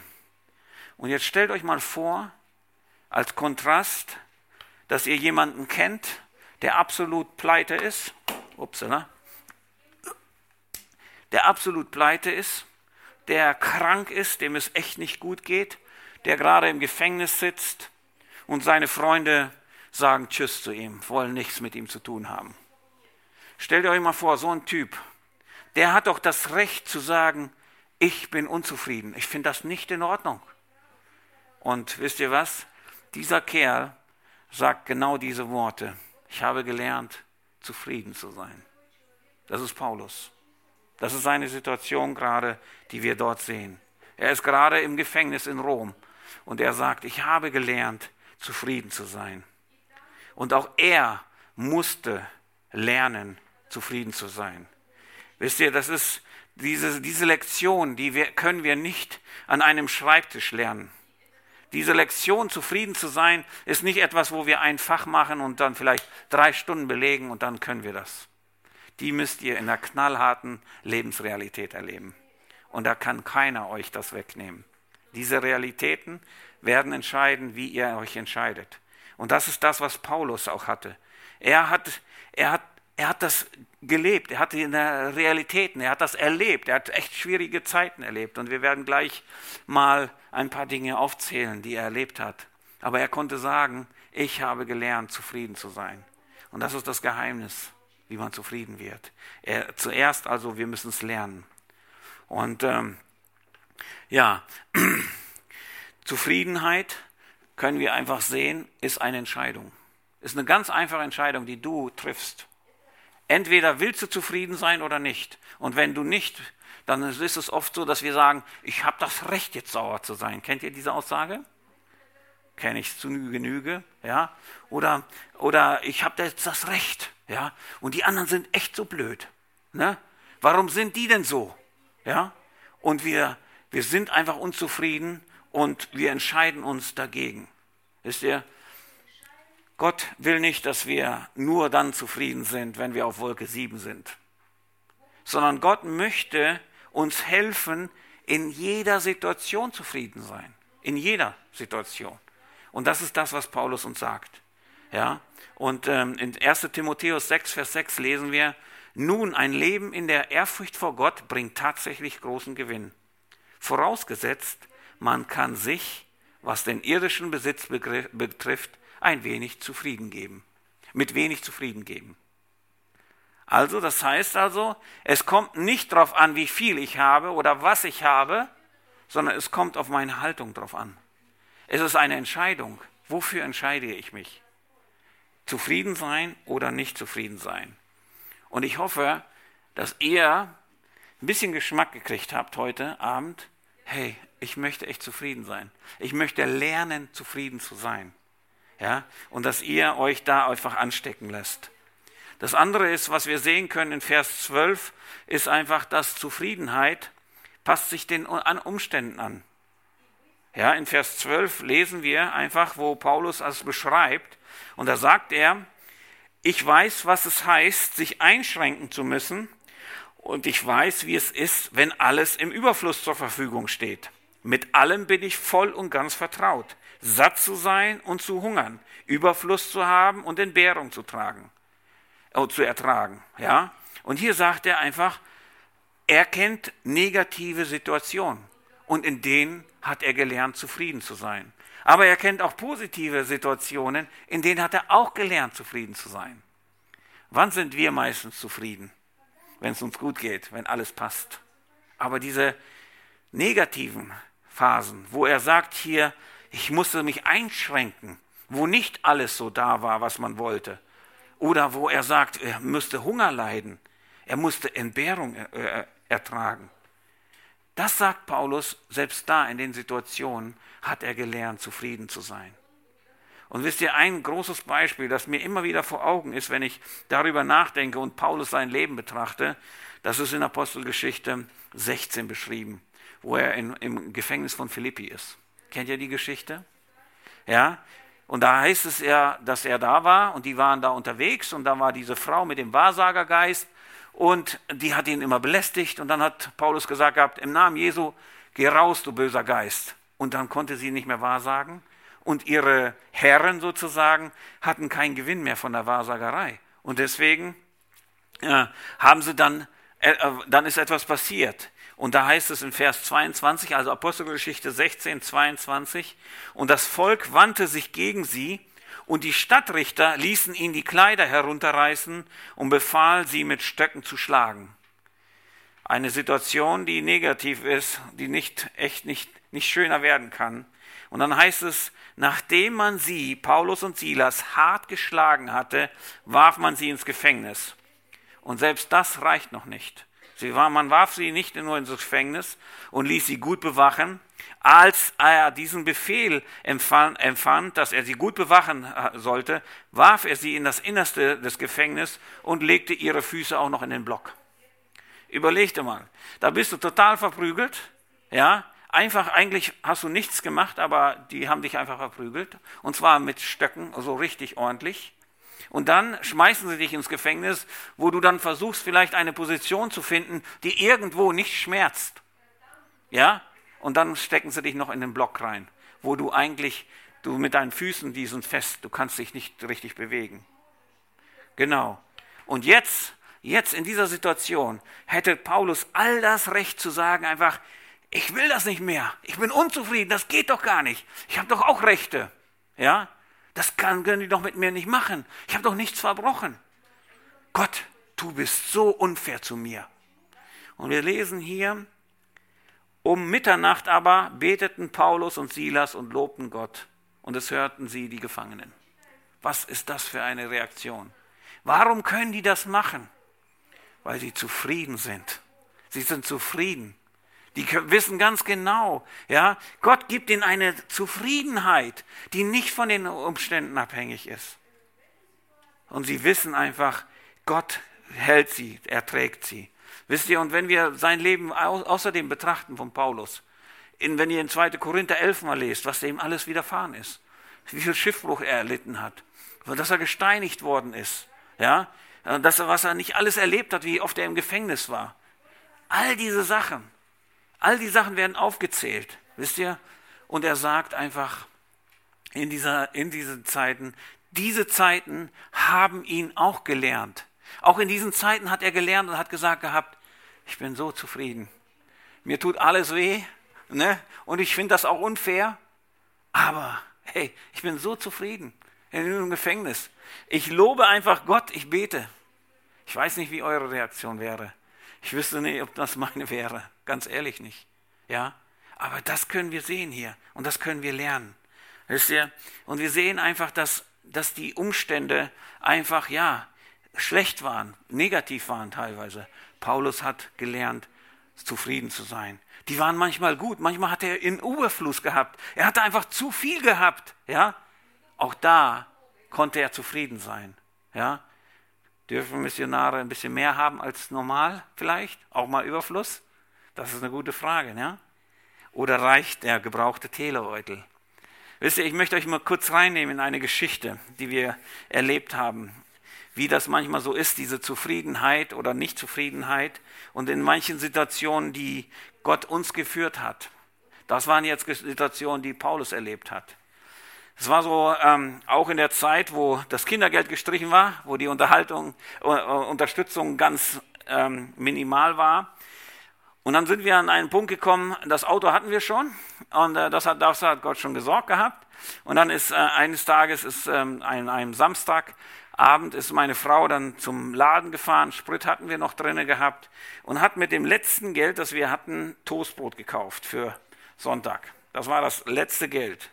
Und jetzt stellt euch mal vor, als Kontrast, dass ihr jemanden kennt, der absolut pleite ist. Upsala. Der absolut pleite ist, der krank ist, dem es echt nicht gut geht, der gerade im Gefängnis sitzt und seine Freunde sagen Tschüss zu ihm, wollen nichts mit ihm zu tun haben. Stellt euch mal vor, so ein Typ, der hat doch das Recht zu sagen, ich bin unzufrieden, ich finde das nicht in Ordnung. Und wisst ihr was? Dieser Kerl sagt genau diese Worte. Ich habe gelernt, zufrieden zu sein. Das ist Paulus. Das ist seine Situation gerade, die wir dort sehen. Er ist gerade im Gefängnis in Rom und er sagt, ich habe gelernt, zufrieden zu sein. Und auch er musste lernen, zufrieden zu sein. Wisst ihr, das ist diese, diese Lektion, die wir, können wir nicht an einem Schreibtisch lernen. Diese Lektion, zufrieden zu sein, ist nicht etwas, wo wir ein Fach machen und dann vielleicht drei Stunden belegen und dann können wir das. Die müsst ihr in der knallharten Lebensrealität erleben. Und da kann keiner euch das wegnehmen. Diese Realitäten werden entscheiden, wie ihr euch entscheidet. Und das ist das, was Paulus auch hatte. Er hat, er hat, er hat das gelebt, er hatte in der Realitäten, er hat das erlebt, er hat echt schwierige Zeiten erlebt. Und wir werden gleich mal ein paar Dinge aufzählen, die er erlebt hat. Aber er konnte sagen, ich habe gelernt, zufrieden zu sein. Und das ist das Geheimnis, wie man zufrieden wird. Er, zuerst also, wir müssen es lernen. Und ähm, ja, (clears throat) Zufriedenheit können wir einfach sehen, ist eine Entscheidung. Ist eine ganz einfache Entscheidung, die du triffst. Entweder willst du zufrieden sein oder nicht. Und wenn du nicht, dann ist es oft so, dass wir sagen, ich habe das Recht, jetzt sauer zu sein. Kennt ihr diese Aussage? Kenne ich zu Genüge, ja? Oder, oder ich habe jetzt das Recht, ja? Und die anderen sind echt so blöd, ne? Warum sind die denn so, ja? Und wir, wir sind einfach unzufrieden und wir entscheiden uns dagegen. Wisst ihr? Gott will nicht, dass wir nur dann zufrieden sind, wenn wir auf Wolke 7 sind, sondern Gott möchte uns helfen, in jeder Situation zufrieden sein. In jeder Situation. Und das ist das, was Paulus uns sagt. Ja? Und ähm, in 1 Timotheus 6, Vers 6 lesen wir, nun, ein Leben in der Ehrfurcht vor Gott bringt tatsächlich großen Gewinn. Vorausgesetzt, man kann sich, was den irdischen Besitz betrifft, ein wenig zufrieden geben. Mit wenig zufrieden geben. Also, das heißt also, es kommt nicht darauf an, wie viel ich habe oder was ich habe, sondern es kommt auf meine Haltung drauf an. Es ist eine Entscheidung. Wofür entscheide ich mich? Zufrieden sein oder nicht zufrieden sein? Und ich hoffe, dass ihr ein bisschen Geschmack gekriegt habt heute Abend. Hey, ich möchte echt zufrieden sein. Ich möchte lernen, zufrieden zu sein. Ja? Und dass ihr euch da einfach anstecken lässt. Das andere ist, was wir sehen können in Vers 12, ist einfach, dass Zufriedenheit passt sich den Umständen an. Ja, in Vers 12 lesen wir einfach, wo Paulus es beschreibt. Und da sagt er, ich weiß, was es heißt, sich einschränken zu müssen. Und ich weiß, wie es ist, wenn alles im Überfluss zur Verfügung steht. Mit allem bin ich voll und ganz vertraut satt zu sein und zu hungern, Überfluss zu haben und Entbehrung zu tragen, äh, zu ertragen. Ja? Und hier sagt er einfach, er kennt negative Situationen und in denen hat er gelernt, zufrieden zu sein. Aber er kennt auch positive Situationen, in denen hat er auch gelernt, zufrieden zu sein. Wann sind wir meistens zufrieden? Wenn es uns gut geht, wenn alles passt. Aber diese negativen Phasen, wo er sagt hier, ich musste mich einschränken. wo nicht alles so da war, was man wollte. Oder wo er sagt, er müsste Hunger leiden, er musste Entbehrung äh, ertragen. Das sagt Paulus, selbst da in den Situationen hat er gelernt, zufrieden zu sein. Und wisst ihr, ein großes Beispiel, das mir immer wieder vor Augen ist, wenn ich darüber nachdenke und Paulus sein Leben betrachte, das ist in Apostelgeschichte 16 beschrieben, wo er in, im Gefängnis von Philippi ist. Kennt ihr die Geschichte? Ja, und da heißt es ja, dass er da war und die waren da unterwegs und da war diese Frau mit dem Wahrsagergeist und die hat ihn immer belästigt. Und dann hat Paulus gesagt gehabt, im Namen Jesu, geh raus, du böser Geist. Und dann konnte sie nicht mehr wahrsagen. Und ihre Herren sozusagen hatten keinen Gewinn mehr von der Wahrsagerei. Und deswegen äh, haben sie dann, äh, äh dann ist etwas passiert. Und da heißt es in Vers 22, also Apostelgeschichte 16, 22, und das Volk wandte sich gegen sie und die Stadtrichter ließen ihn die Kleider herunterreißen und befahl, sie mit Stöcken zu schlagen. Eine Situation, die negativ ist, die nicht, echt nicht, nicht schöner werden kann. Und dann heißt es, nachdem man sie, Paulus und Silas, hart geschlagen hatte, warf man sie ins Gefängnis. Und selbst das reicht noch nicht. War, man warf sie nicht nur ins Gefängnis und ließ sie gut bewachen, als er diesen Befehl empfand, dass er sie gut bewachen äh, sollte, warf er sie in das Innerste des Gefängnisses und legte ihre Füße auch noch in den Block. Überlegte mal, da bist du total verprügelt, ja, einfach, eigentlich hast du nichts gemacht, aber die haben dich einfach verprügelt, und zwar mit Stöcken, so richtig ordentlich. Und dann schmeißen sie dich ins Gefängnis, wo du dann versuchst, vielleicht eine Position zu finden, die irgendwo nicht schmerzt. Ja, und dann stecken sie dich noch in den Block rein, wo du eigentlich, du mit deinen Füßen, die sind fest, du kannst dich nicht richtig bewegen. Genau. Und jetzt, jetzt in dieser Situation hätte Paulus all das Recht zu sagen, einfach, ich will das nicht mehr, ich bin unzufrieden, das geht doch gar nicht, ich habe doch auch Rechte. Ja, das können die doch mit mir nicht machen, ich habe doch nichts verbrochen. Gott, du bist so unfair zu mir. Und wir lesen hier, um Mitternacht aber beteten Paulus und Silas und lobten Gott, und es hörten sie die Gefangenen. Was ist das für eine Reaktion? Warum können die das machen? Weil sie zufrieden sind. Sie sind zufrieden. Die wissen ganz genau, ja, Gott gibt ihnen eine Zufriedenheit, die nicht von den Umständen abhängig ist. Und sie wissen einfach, Gott hält sie, er trägt sie. Wisst ihr, und wenn wir sein Leben außerdem betrachten von Paulus, in, wenn ihr in 2. Korinther 11 mal lest, was dem alles widerfahren ist, wie viel Schiffbruch er erlitten hat, dass er gesteinigt worden ist, ja, dass er, was er nicht alles erlebt hat, wie oft er im Gefängnis war. All diese Sachen, all die Sachen werden aufgezählt, wisst ihr? Und er sagt einfach in, dieser, in diesen Zeiten, diese Zeiten haben ihn auch gelernt. Auch in diesen Zeiten hat er gelernt und hat gesagt gehabt, ich bin so zufrieden. Mir tut alles weh ne? und ich finde das auch unfair. Aber hey, ich bin so zufrieden in dem Gefängnis. Ich lobe einfach Gott, ich bete. Ich weiß nicht, wie eure Reaktion wäre. Ich wüsste nicht, ob das meine wäre. Ganz ehrlich nicht. Ja? Aber das können wir sehen hier und das können wir lernen. Wisst ihr? Und wir sehen einfach, dass, dass die Umstände einfach, ja, schlecht waren, negativ waren teilweise. Paulus hat gelernt, zufrieden zu sein. Die waren manchmal gut, manchmal hat er in Überfluss gehabt. Er hatte einfach zu viel gehabt, ja? Auch da konnte er zufrieden sein, ja? Dürfen Missionare ein bisschen mehr haben als normal vielleicht? Auch mal Überfluss? Das ist eine gute Frage, ja? Oder reicht der gebrauchte Telebeutel? Wisst ihr, ich möchte euch mal kurz reinnehmen in eine Geschichte, die wir erlebt haben wie das manchmal so ist, diese Zufriedenheit oder Nichtzufriedenheit und in manchen Situationen, die Gott uns geführt hat. Das waren jetzt Situationen, die Paulus erlebt hat. Es war so ähm, auch in der Zeit, wo das Kindergeld gestrichen war, wo die Unterhaltung, äh, Unterstützung ganz ähm, minimal war. Und dann sind wir an einen Punkt gekommen, das Auto hatten wir schon und äh, das, hat, das hat Gott schon gesorgt gehabt. Und dann ist äh, eines Tages, ist ähm, ein, einem Samstag, Abend ist meine Frau dann zum Laden gefahren, Sprit hatten wir noch drinne gehabt und hat mit dem letzten Geld, das wir hatten, Toastbrot gekauft für Sonntag. Das war das letzte Geld.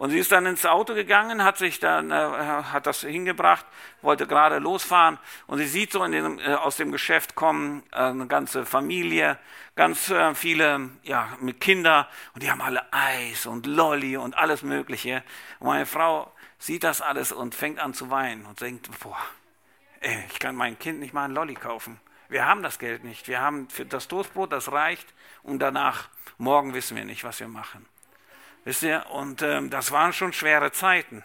Und sie ist dann ins Auto gegangen, hat sich dann, äh, hat das hingebracht, wollte gerade losfahren und sie sieht so in dem, äh, aus dem Geschäft kommen äh, eine ganze Familie, ganz äh, viele, ja, mit Kinder und die haben alle Eis und Lolli und alles Mögliche. Und meine Frau sieht das alles und fängt an zu weinen und denkt, boah, ey, ich kann mein Kind nicht mal ein Lolli kaufen. Wir haben das Geld nicht. Wir haben für das Toastbrot, das reicht und danach, morgen wissen wir nicht, was wir machen. Wisst ihr? Und ähm, das waren schon schwere Zeiten.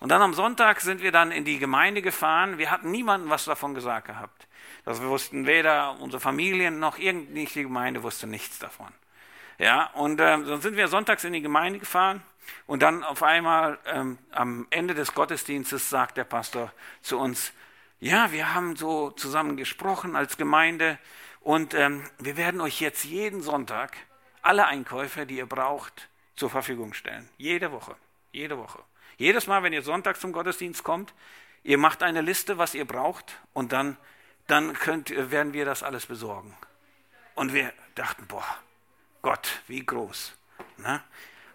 Und dann am Sonntag sind wir dann in die Gemeinde gefahren. Wir hatten niemanden was davon gesagt gehabt. Das wussten weder unsere Familien noch irgendwie die Gemeinde wusste nichts davon. Ja, und ähm, dann sind wir sonntags in die Gemeinde gefahren und dann auf einmal ähm, am Ende des Gottesdienstes sagt der Pastor zu uns, ja, wir haben so zusammen gesprochen als Gemeinde und ähm, wir werden euch jetzt jeden Sonntag alle Einkäufe, die ihr braucht, zur Verfügung stellen. Jede Woche. Jede Woche. Jedes Mal, wenn ihr Sonntag zum Gottesdienst kommt, ihr macht eine Liste, was ihr braucht, und dann, dann könnt, werden wir das alles besorgen. Und wir dachten, boah, Gott, wie groß. Ne?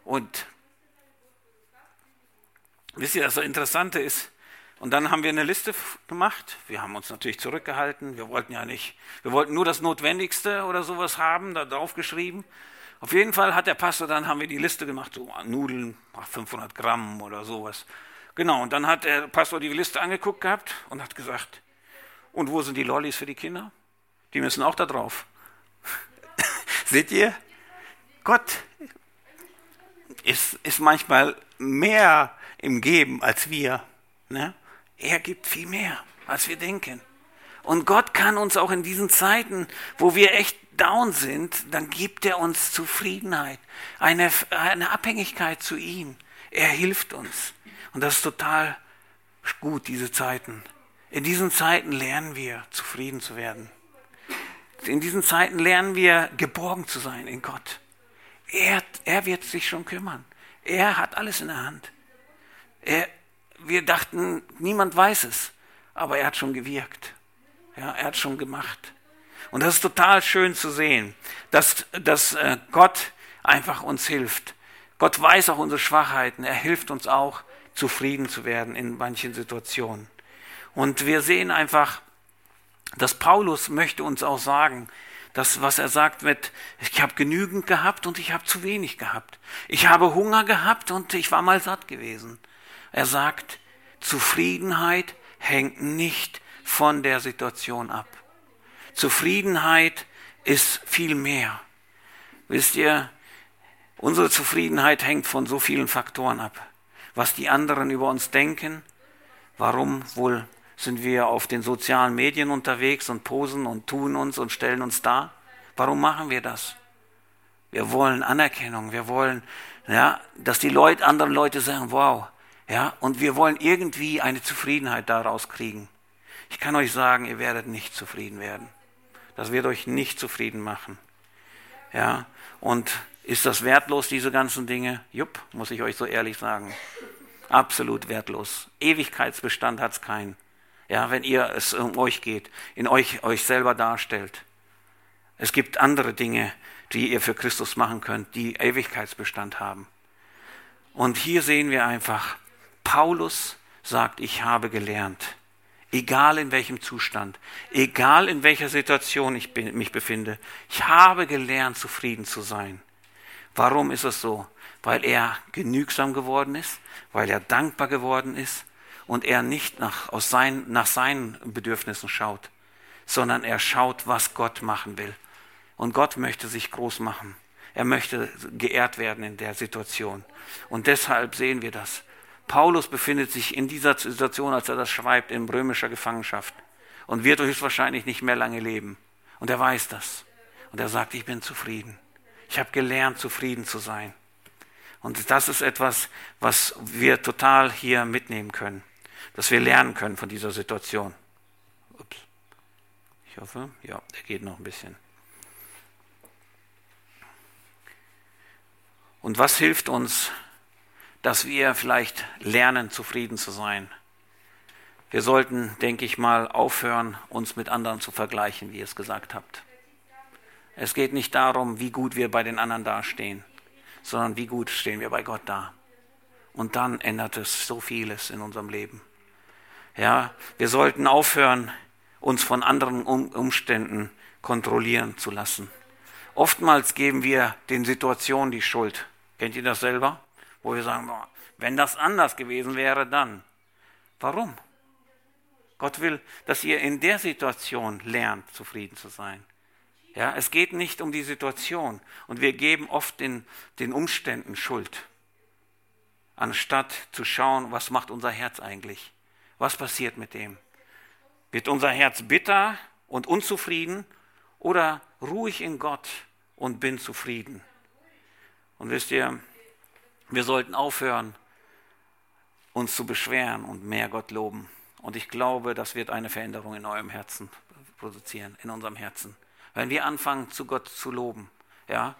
Und wisst ihr, das Interessante ist, und dann haben wir eine Liste gemacht. Wir haben uns natürlich zurückgehalten. Wir wollten ja nicht, wir wollten nur das Notwendigste oder sowas haben, da drauf geschrieben. Auf jeden Fall hat der Pastor, dann haben wir die Liste gemacht, so Nudeln, 500 Gramm oder sowas. Genau, und dann hat der Pastor die Liste angeguckt gehabt und hat gesagt, und wo sind die Lollis für die Kinder? Die müssen auch da drauf. (laughs) Seht ihr? Gott ist, ist manchmal mehr im Geben als wir. Ne? Er gibt viel mehr, als wir denken. Und Gott kann uns auch in diesen Zeiten, wo wir echt down sind, dann gibt er uns Zufriedenheit, eine, eine Abhängigkeit zu ihm. Er hilft uns. Und das ist total gut, diese Zeiten. In diesen Zeiten lernen wir, zufrieden zu werden. In diesen Zeiten lernen wir, geborgen zu sein in Gott. Er, er wird sich schon kümmern. Er hat alles in der Hand. Er, wir dachten, niemand weiß es, aber er hat schon gewirkt. Ja, er hat schon gemacht. Und das ist total schön zu sehen, dass, dass äh, Gott einfach uns hilft. Gott weiß auch unsere Schwachheiten. Er hilft uns auch, zufrieden zu werden in manchen Situationen. Und wir sehen einfach, dass Paulus möchte uns auch sagen, das, was er sagt mit, ich habe genügend gehabt und ich habe zu wenig gehabt. Ich habe Hunger gehabt und ich war mal satt gewesen. Er sagt, Zufriedenheit hängt nicht von der Situation ab. Zufriedenheit ist viel mehr. Wisst ihr, unsere Zufriedenheit hängt von so vielen Faktoren ab. Was die anderen über uns denken, warum wohl sind wir auf den sozialen Medien unterwegs und posen und tun uns und stellen uns dar? Warum machen wir das? Wir wollen Anerkennung, wir wollen, ja, dass die Leute, anderen Leute sagen, wow, ja, und wir wollen irgendwie eine Zufriedenheit daraus kriegen. Ich kann euch sagen, ihr werdet nicht zufrieden werden. Das wird euch nicht zufrieden machen. Ja, und ist das wertlos, diese ganzen Dinge? Jupp, muss ich euch so ehrlich sagen. Absolut wertlos. Ewigkeitsbestand hat es keinen. Ja, wenn ihr es um euch geht, in euch euch selber darstellt. Es gibt andere Dinge, die ihr für Christus machen könnt, die Ewigkeitsbestand haben. Und hier sehen wir einfach, Paulus sagt, ich habe gelernt egal in welchem Zustand, egal in welcher Situation ich mich befinde. Ich habe gelernt, zufrieden zu sein. Warum ist es so? Weil er genügsam geworden ist, weil er dankbar geworden ist und er nicht nach, aus sein, nach seinen Bedürfnissen schaut, sondern er schaut, was Gott machen will. Und Gott möchte sich groß machen. Er möchte geehrt werden in der Situation. Und deshalb sehen wir das. Paulus befindet sich in dieser Situation, als er das schreibt, in römischer Gefangenschaft und wird höchstwahrscheinlich nicht mehr lange leben. Und er weiß das. Und er sagt, ich bin zufrieden. Ich habe gelernt, zufrieden zu sein. Und das ist etwas, was wir total hier mitnehmen können, dass wir lernen können von dieser Situation. Ups. Ich hoffe, ja, der geht noch ein bisschen. Und was hilft uns, dass wir vielleicht lernen, zufrieden zu sein. Wir sollten, denke ich mal, aufhören, uns mit anderen zu vergleichen, wie ihr es gesagt habt. Es geht nicht darum, wie gut wir bei den anderen dastehen, sondern wie gut stehen wir bei Gott da. Und dann ändert es so vieles in unserem Leben. Ja, wir sollten aufhören, uns von anderen Umständen kontrollieren zu lassen. Oftmals geben wir den Situationen die Schuld. Kennt ihr das selber? Wo wir sagen, wenn das anders gewesen wäre, dann. Warum? Gott will, dass ihr in der Situation lernt, zufrieden zu sein. Ja, es geht nicht um die Situation und wir geben oft den, den Umständen Schuld, anstatt zu schauen, was macht unser Herz eigentlich? Was passiert mit dem? Wird unser Herz bitter und unzufrieden oder ruhig in Gott und bin zufrieden? Und wisst ihr, wir sollten aufhören, uns zu beschweren und mehr Gott loben. Und ich glaube, das wird eine Veränderung in eurem Herzen produzieren, in unserem Herzen. Wenn wir anfangen, zu Gott zu loben, ja.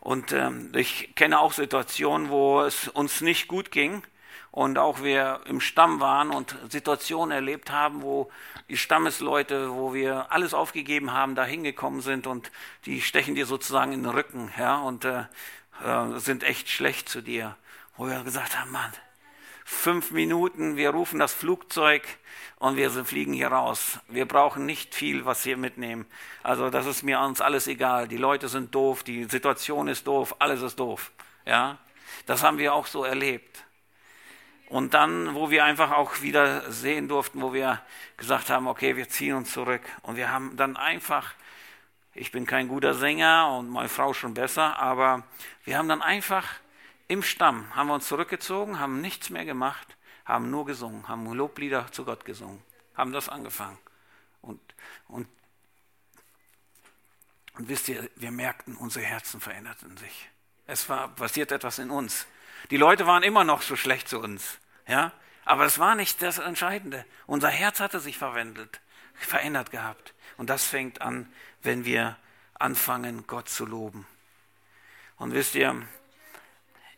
Und ähm, ich kenne auch Situationen, wo es uns nicht gut ging und auch wir im Stamm waren und Situationen erlebt haben, wo die Stammesleute, wo wir alles aufgegeben haben, da hingekommen sind und die stechen dir sozusagen in den Rücken, ja, und äh, äh, sind echt schlecht zu dir. Wo wir gesagt haben, Mann, fünf Minuten, wir rufen das Flugzeug und wir fliegen hier raus. Wir brauchen nicht viel, was wir mitnehmen. Also das ist mir uns alles egal. Die Leute sind doof, die Situation ist doof, alles ist doof. Ja, das haben wir auch so erlebt. Und dann, wo wir einfach auch wieder sehen durften, wo wir gesagt haben, okay, wir ziehen uns zurück. Und wir haben dann einfach, ich bin kein guter Sänger und meine Frau schon besser, aber wir haben dann einfach im Stamm haben wir uns zurückgezogen, haben nichts mehr gemacht, haben nur gesungen, haben Loblieder zu Gott gesungen, haben das angefangen. Und, und, und wisst ihr, wir merkten, unsere Herzen veränderten sich. Es war passiert etwas in uns. Die Leute waren immer noch so schlecht zu uns, ja, aber es war nicht das Entscheidende. Unser Herz hatte sich verwandelt, verändert gehabt. Und das fängt an, wenn wir anfangen, Gott zu loben. Und wisst ihr,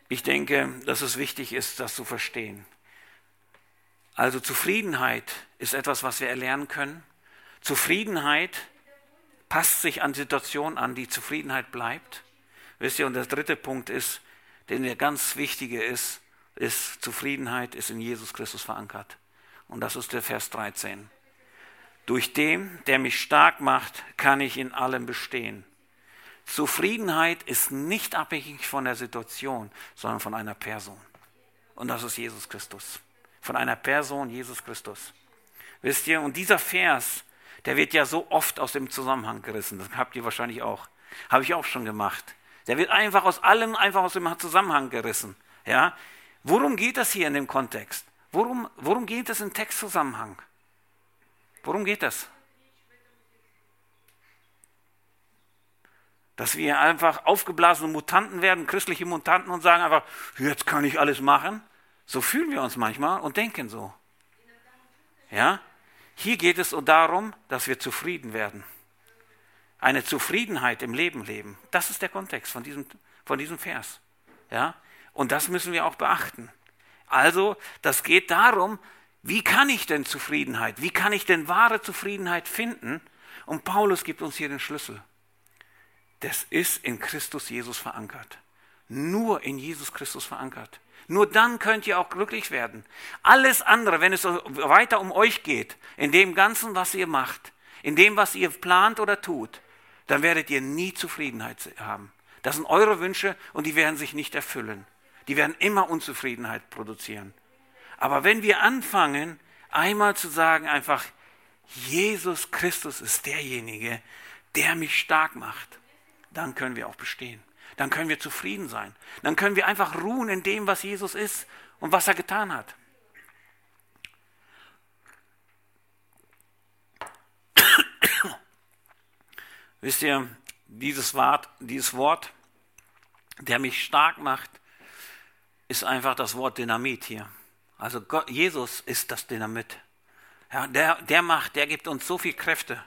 ich denke, dass es wichtig ist, das zu verstehen. Also Zufriedenheit ist etwas, was wir erlernen können. Zufriedenheit passt sich an Situationen an, die Zufriedenheit bleibt. Wisst ihr, und der dritte Punkt ist, den der ganz wichtige ist, ist Zufriedenheit ist in Jesus Christus verankert. Und das ist der Vers 13. Durch den, der mich stark macht, kann ich in allem bestehen. Zufriedenheit ist nicht abhängig von der Situation, sondern von einer Person. Und das ist Jesus Christus. Von einer Person, Jesus Christus. Wisst ihr, und dieser Vers, der wird ja so oft aus dem Zusammenhang gerissen. Das habt ihr wahrscheinlich auch. Habe ich auch schon gemacht. Der wird einfach aus allem, einfach aus dem Zusammenhang gerissen. Ja? Worum geht das hier in dem Kontext? Worum, worum geht es im Textzusammenhang? Worum geht das? Dass wir einfach aufgeblasene Mutanten werden, christliche Mutanten und sagen einfach, jetzt kann ich alles machen. So fühlen wir uns manchmal und denken so. Ja? Hier geht es darum, dass wir zufrieden werden. Eine Zufriedenheit im Leben leben. Das ist der Kontext von diesem, von diesem Vers. Ja? Und das müssen wir auch beachten. Also, das geht darum, wie kann ich denn Zufriedenheit, wie kann ich denn wahre Zufriedenheit finden? Und Paulus gibt uns hier den Schlüssel das ist in Christus Jesus verankert. Nur in Jesus Christus verankert. Nur dann könnt ihr auch glücklich werden. Alles andere, wenn es weiter um euch geht, in dem Ganzen, was ihr macht, in dem, was ihr plant oder tut, dann werdet ihr nie Zufriedenheit haben. Das sind eure Wünsche und die werden sich nicht erfüllen. Die werden immer Unzufriedenheit produzieren. Aber wenn wir anfangen, einmal zu sagen, einfach, Jesus Christus ist derjenige, der mich stark macht dann können wir auch bestehen. Dann können wir zufrieden sein. Dann können wir einfach ruhen in dem, was Jesus ist und was er getan hat. (coughs) Wisst ihr, dieses Wort, dieses Wort, der mich stark macht, ist einfach das Wort Dynamit hier. Also Gott, Jesus ist das Dynamit. Ja, der, der macht, der gibt uns so viel Kräfte.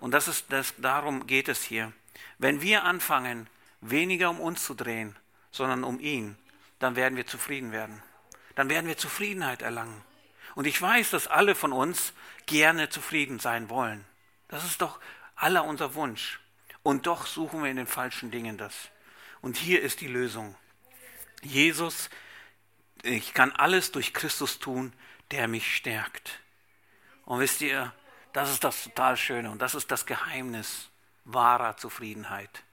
Und das ist, das, darum geht es hier. Wenn wir anfangen, weniger um uns zu drehen, sondern um ihn, dann werden wir zufrieden werden. Dann werden wir Zufriedenheit erlangen. Und ich weiß, dass alle von uns gerne zufrieden sein wollen. Das ist doch aller unser Wunsch. Und doch suchen wir in den falschen Dingen das. Und hier ist die Lösung. Jesus ich kann alles durch Christus tun, der mich stärkt. Und wisst ihr, das ist das total Schöne und das ist das Geheimnis wahrer Zufriedenheit.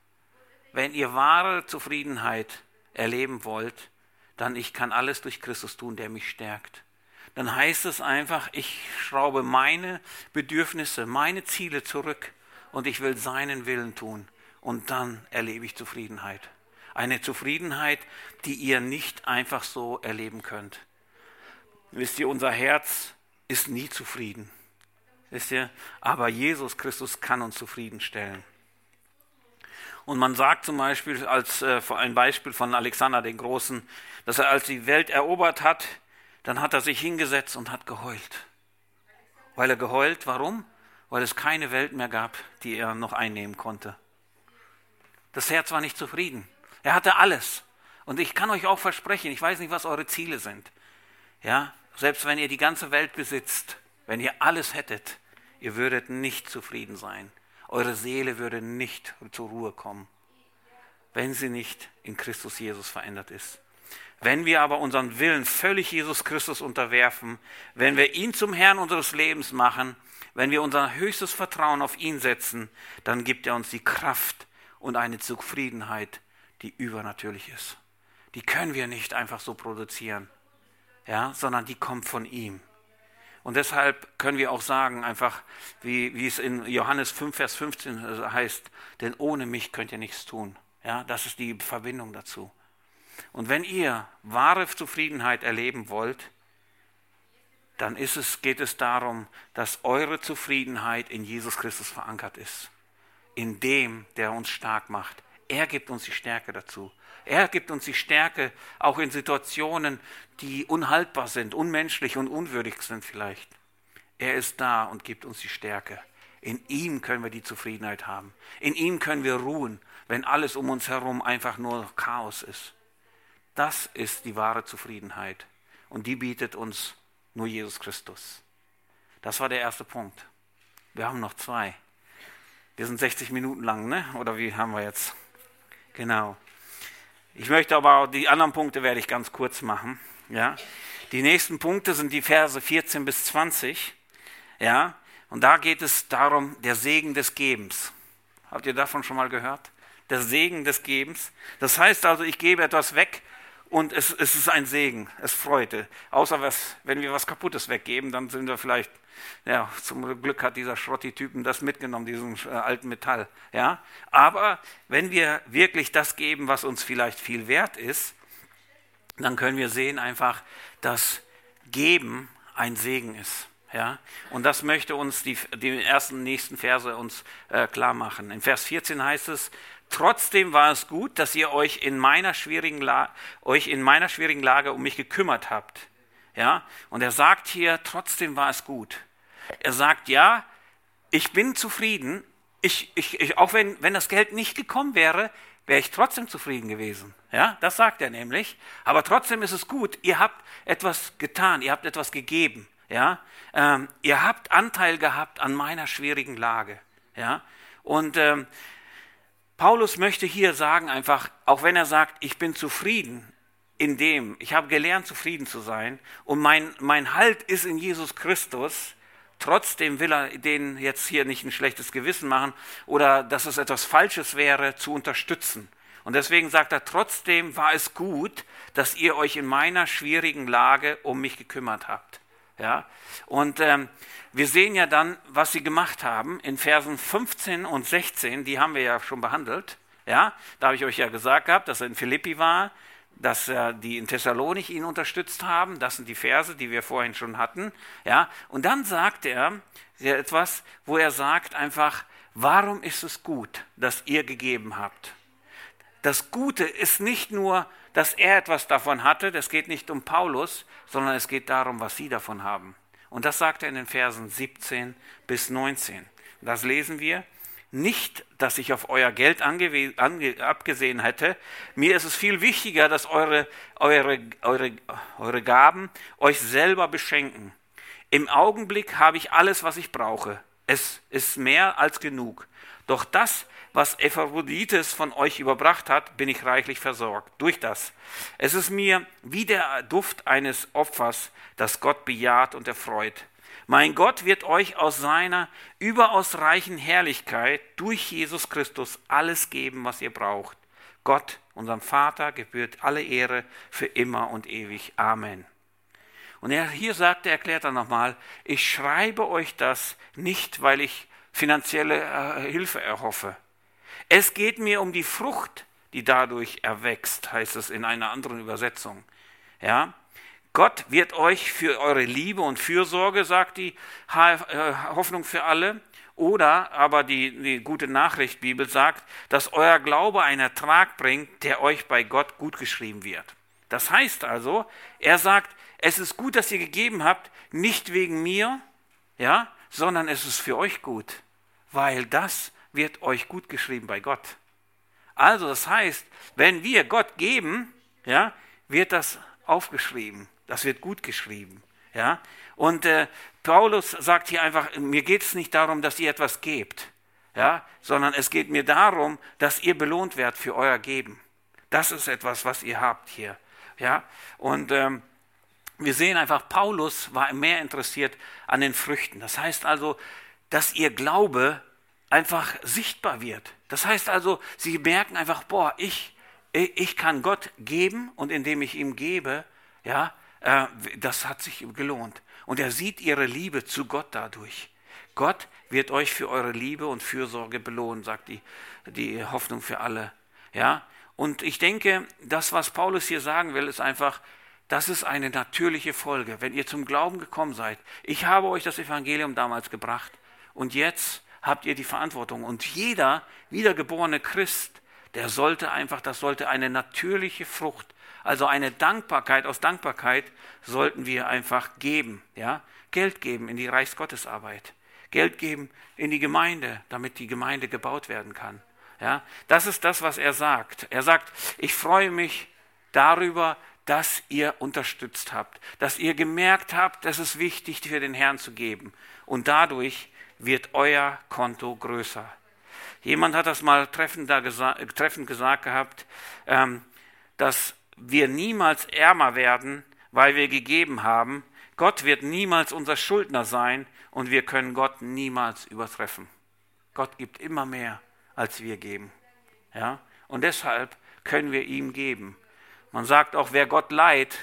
Wenn ihr wahre Zufriedenheit erleben wollt, dann ich kann alles durch Christus tun, der mich stärkt. Dann heißt es einfach, ich schraube meine Bedürfnisse, meine Ziele zurück und ich will seinen Willen tun. Und dann erlebe ich Zufriedenheit. Eine Zufriedenheit, die ihr nicht einfach so erleben könnt. Wisst ihr, unser Herz ist nie zufrieden. Wisst ihr? Aber Jesus Christus kann uns zufriedenstellen. Und man sagt zum Beispiel als äh, ein Beispiel von Alexander den Großen, dass er als die Welt erobert hat, dann hat er sich hingesetzt und hat geheult. Weil er geheult, warum? Weil es keine Welt mehr gab, die er noch einnehmen konnte. Das Herz war nicht zufrieden. Er hatte alles. Und ich kann euch auch versprechen, ich weiß nicht, was eure Ziele sind. Ja, selbst wenn ihr die ganze Welt besitzt, wenn ihr alles hättet, ihr würdet nicht zufrieden sein. Eure Seele würde nicht zur Ruhe kommen, wenn sie nicht in Christus Jesus verändert ist. Wenn wir aber unseren Willen völlig Jesus Christus unterwerfen, wenn wir ihn zum Herrn unseres Lebens machen, wenn wir unser höchstes Vertrauen auf ihn setzen, dann gibt er uns die Kraft und eine Zufriedenheit, die übernatürlich ist. Die können wir nicht einfach so produzieren, ja, sondern die kommt von ihm. Und deshalb können wir auch sagen, einfach wie, wie es in Johannes 5, Vers 15 heißt, denn ohne mich könnt ihr nichts tun. Ja, das ist die Verbindung dazu. Und wenn ihr wahre Zufriedenheit erleben wollt, dann ist es, geht es darum, dass eure Zufriedenheit in Jesus Christus verankert ist. In dem, der uns stark macht. Er gibt uns die Stärke dazu. Er gibt uns die Stärke auch in Situationen, die unhaltbar sind, unmenschlich und unwürdig sind vielleicht. Er ist da und gibt uns die Stärke. In ihm können wir die Zufriedenheit haben. In ihm können wir ruhen, wenn alles um uns herum einfach nur Chaos ist. Das ist die wahre Zufriedenheit. Und die bietet uns nur Jesus Christus. Das war der erste Punkt. Wir haben noch zwei. Wir sind 60 Minuten lang, ne? Oder wie haben wir jetzt? Genau. Ich möchte aber auch die anderen Punkte werde ich ganz kurz machen. Ja? Die nächsten Punkte sind die Verse 14 bis 20. Ja? Und da geht es darum, der Segen des Gebens. Habt ihr davon schon mal gehört? Der Segen des Gebens. Das heißt also, ich gebe etwas weg und es, es ist ein Segen, es freute. Außer was, wenn wir was Kaputtes weggeben, dann sind wir vielleicht, ja, zum Glück hat dieser Schrotti-Typen das mitgenommen, diesen äh, alten Metall. Ja? Aber wenn wir wirklich das geben, was uns vielleicht viel wert ist, dann können wir sehen einfach, dass Geben ein Segen ist. Ja, und das möchte uns die, die ersten nächsten Verse uns äh, klar machen. In Vers 14 heißt es, Trotzdem war es gut, dass ihr euch in meiner schwierigen, La euch in meiner schwierigen Lage um mich gekümmert habt. Ja? Und er sagt hier, trotzdem war es gut. Er sagt, ja, ich bin zufrieden. Ich, ich, ich, auch wenn, wenn das Geld nicht gekommen wäre, wäre ich trotzdem zufrieden gewesen. Ja, das sagt er nämlich. Aber trotzdem ist es gut. Ihr habt etwas getan. Ihr habt etwas gegeben. Ja, ähm, ihr habt Anteil gehabt an meiner schwierigen Lage. Ja, und ähm, Paulus möchte hier sagen einfach, auch wenn er sagt, ich bin zufrieden in dem, ich habe gelernt, zufrieden zu sein und mein, mein Halt ist in Jesus Christus, trotzdem will er denen jetzt hier nicht ein schlechtes Gewissen machen oder dass es etwas Falsches wäre, zu unterstützen. Und deswegen sagt er, trotzdem war es gut, dass ihr euch in meiner schwierigen Lage um mich gekümmert habt. Ja? Und ähm, wir sehen ja dann, was sie gemacht haben in Versen 15 und 16, die haben wir ja schon behandelt. Ja? Da habe ich euch ja gesagt gehabt, dass er in Philippi war, dass äh, die in Thessalonik ihn unterstützt haben. Das sind die Verse, die wir vorhin schon hatten. Ja? Und dann sagt er etwas, wo er sagt einfach, warum ist es gut, dass ihr gegeben habt? Das Gute ist nicht nur, dass er etwas davon hatte, das geht nicht um Paulus, sondern es geht darum, was sie davon haben. Und das sagt er in den Versen 17 bis 19. Das lesen wir. Nicht, dass ich auf euer Geld abgesehen hätte. Mir ist es viel wichtiger, dass eure, eure, eure, eure Gaben euch selber beschenken. Im Augenblick habe ich alles, was ich brauche. Es ist mehr als genug. Doch das, was Epaphroditus von euch überbracht hat, bin ich reichlich versorgt. Durch das. Es ist mir wie der Duft eines Opfers, das Gott bejaht und erfreut. Mein Gott wird euch aus seiner überaus reichen Herrlichkeit durch Jesus Christus alles geben, was ihr braucht. Gott, unserem Vater, gebührt alle Ehre für immer und ewig. Amen. Und er hier sagt, er erklärt er nochmal, ich schreibe euch das nicht, weil ich finanzielle äh, Hilfe erhoffe. Es geht mir um die Frucht, die dadurch erwächst, heißt es in einer anderen Übersetzung. Ja? Gott wird euch für eure Liebe und Fürsorge, sagt die äh, Hoffnung für alle, oder aber die, die gute Nachricht Bibel sagt, dass euer Glaube einen Ertrag bringt, der euch bei Gott gut geschrieben wird. Das heißt also, er sagt, es ist gut, dass ihr gegeben habt, nicht wegen mir, ja, sondern es ist für euch gut, weil das wird euch gut geschrieben bei Gott. Also das heißt, wenn wir Gott geben, ja, wird das aufgeschrieben, das wird gut geschrieben, ja. Und äh, Paulus sagt hier einfach, mir geht es nicht darum, dass ihr etwas gebt, ja, sondern es geht mir darum, dass ihr belohnt werdet für euer Geben. Das ist etwas, was ihr habt hier, ja. Und ähm, wir sehen einfach, Paulus war mehr interessiert an den Früchten. Das heißt also, dass ihr Glaube einfach sichtbar wird. Das heißt also, sie merken einfach, boah, ich, ich kann Gott geben und indem ich ihm gebe, ja, das hat sich gelohnt. Und er sieht ihre Liebe zu Gott dadurch. Gott wird euch für eure Liebe und Fürsorge belohnen, sagt die, die Hoffnung für alle. Ja, und ich denke, das, was Paulus hier sagen will, ist einfach, das ist eine natürliche Folge. Wenn ihr zum Glauben gekommen seid, ich habe euch das Evangelium damals gebracht und jetzt habt ihr die Verantwortung. Und jeder wiedergeborene Christ, der sollte einfach, das sollte eine natürliche Frucht, also eine Dankbarkeit, aus Dankbarkeit sollten wir einfach geben, ja, Geld geben in die Reichsgottesarbeit, Geld geben in die Gemeinde, damit die Gemeinde gebaut werden kann. Ja, das ist das, was er sagt. Er sagt, ich freue mich darüber, dass ihr unterstützt habt, dass ihr gemerkt habt, dass es wichtig für den Herrn zu geben. Und dadurch wird euer Konto größer. Jemand hat das mal treffend, da gesa treffend gesagt gehabt, ähm, dass wir niemals ärmer werden, weil wir gegeben haben. Gott wird niemals unser Schuldner sein und wir können Gott niemals übertreffen. Gott gibt immer mehr, als wir geben. Ja? Und deshalb können wir ihm geben. Man sagt auch, wer Gott leiht,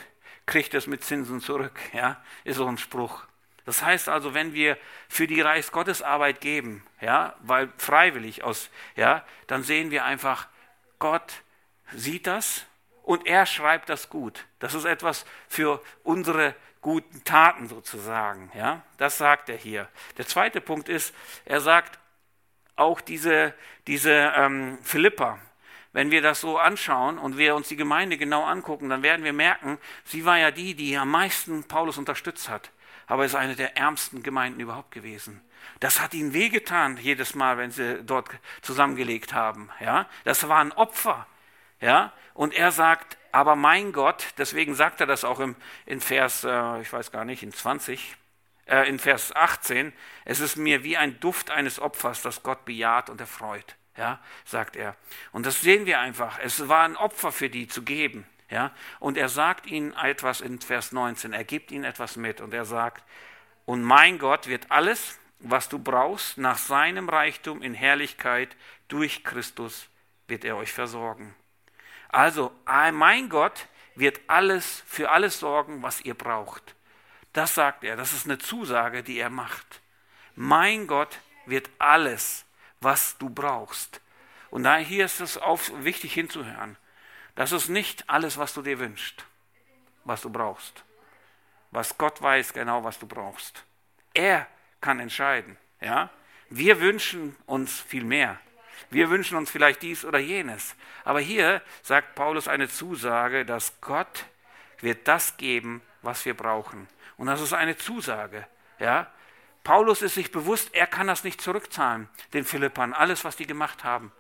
kriegt es mit Zinsen zurück. Ja, ist so ein Spruch. Das heißt also, wenn wir für die Reichsgottesarbeit geben, ja, weil freiwillig aus, ja, dann sehen wir einfach, Gott sieht das und er schreibt das gut. Das ist etwas für unsere guten Taten sozusagen, ja. Das sagt er hier. Der zweite Punkt ist, er sagt auch diese, diese ähm, Philippa, wenn wir das so anschauen und wir uns die Gemeinde genau angucken, dann werden wir merken, sie war ja die, die am meisten Paulus unterstützt hat. Aber es ist eine der ärmsten Gemeinden überhaupt gewesen. Das hat ihnen wehgetan jedes Mal, wenn sie dort zusammengelegt haben. Ja, das war ein Opfer. Ja, und er sagt, aber mein Gott, deswegen sagt er das auch im, in Vers, äh, ich weiß gar nicht, in 20, äh, in Vers 18, es ist mir wie ein Duft eines Opfers, das Gott bejaht und erfreut ja, sagt er. Und das sehen wir einfach. Es war ein Opfer für die zu geben. Ja, und er sagt ihnen etwas in Vers 19. Er gibt ihnen etwas mit und er sagt, und mein Gott wird alles, was du brauchst, nach seinem Reichtum in Herrlichkeit durch Christus wird er euch versorgen. Also, mein Gott wird alles für alles sorgen, was ihr braucht. Das sagt er. Das ist eine Zusage, die er macht. Mein Gott wird alles was du brauchst. Und da hier ist es auch wichtig hinzuhören. Das ist nicht alles, was du dir wünschst, was du brauchst. Was Gott weiß genau, was du brauchst. Er kann entscheiden. Ja? Wir wünschen uns viel mehr. Wir wünschen uns vielleicht dies oder jenes. Aber hier sagt Paulus eine Zusage, dass Gott wird das geben, was wir brauchen. Und das ist eine Zusage. Ja? Paulus ist sich bewusst, er kann das nicht zurückzahlen, den Philippern, alles, was die gemacht haben.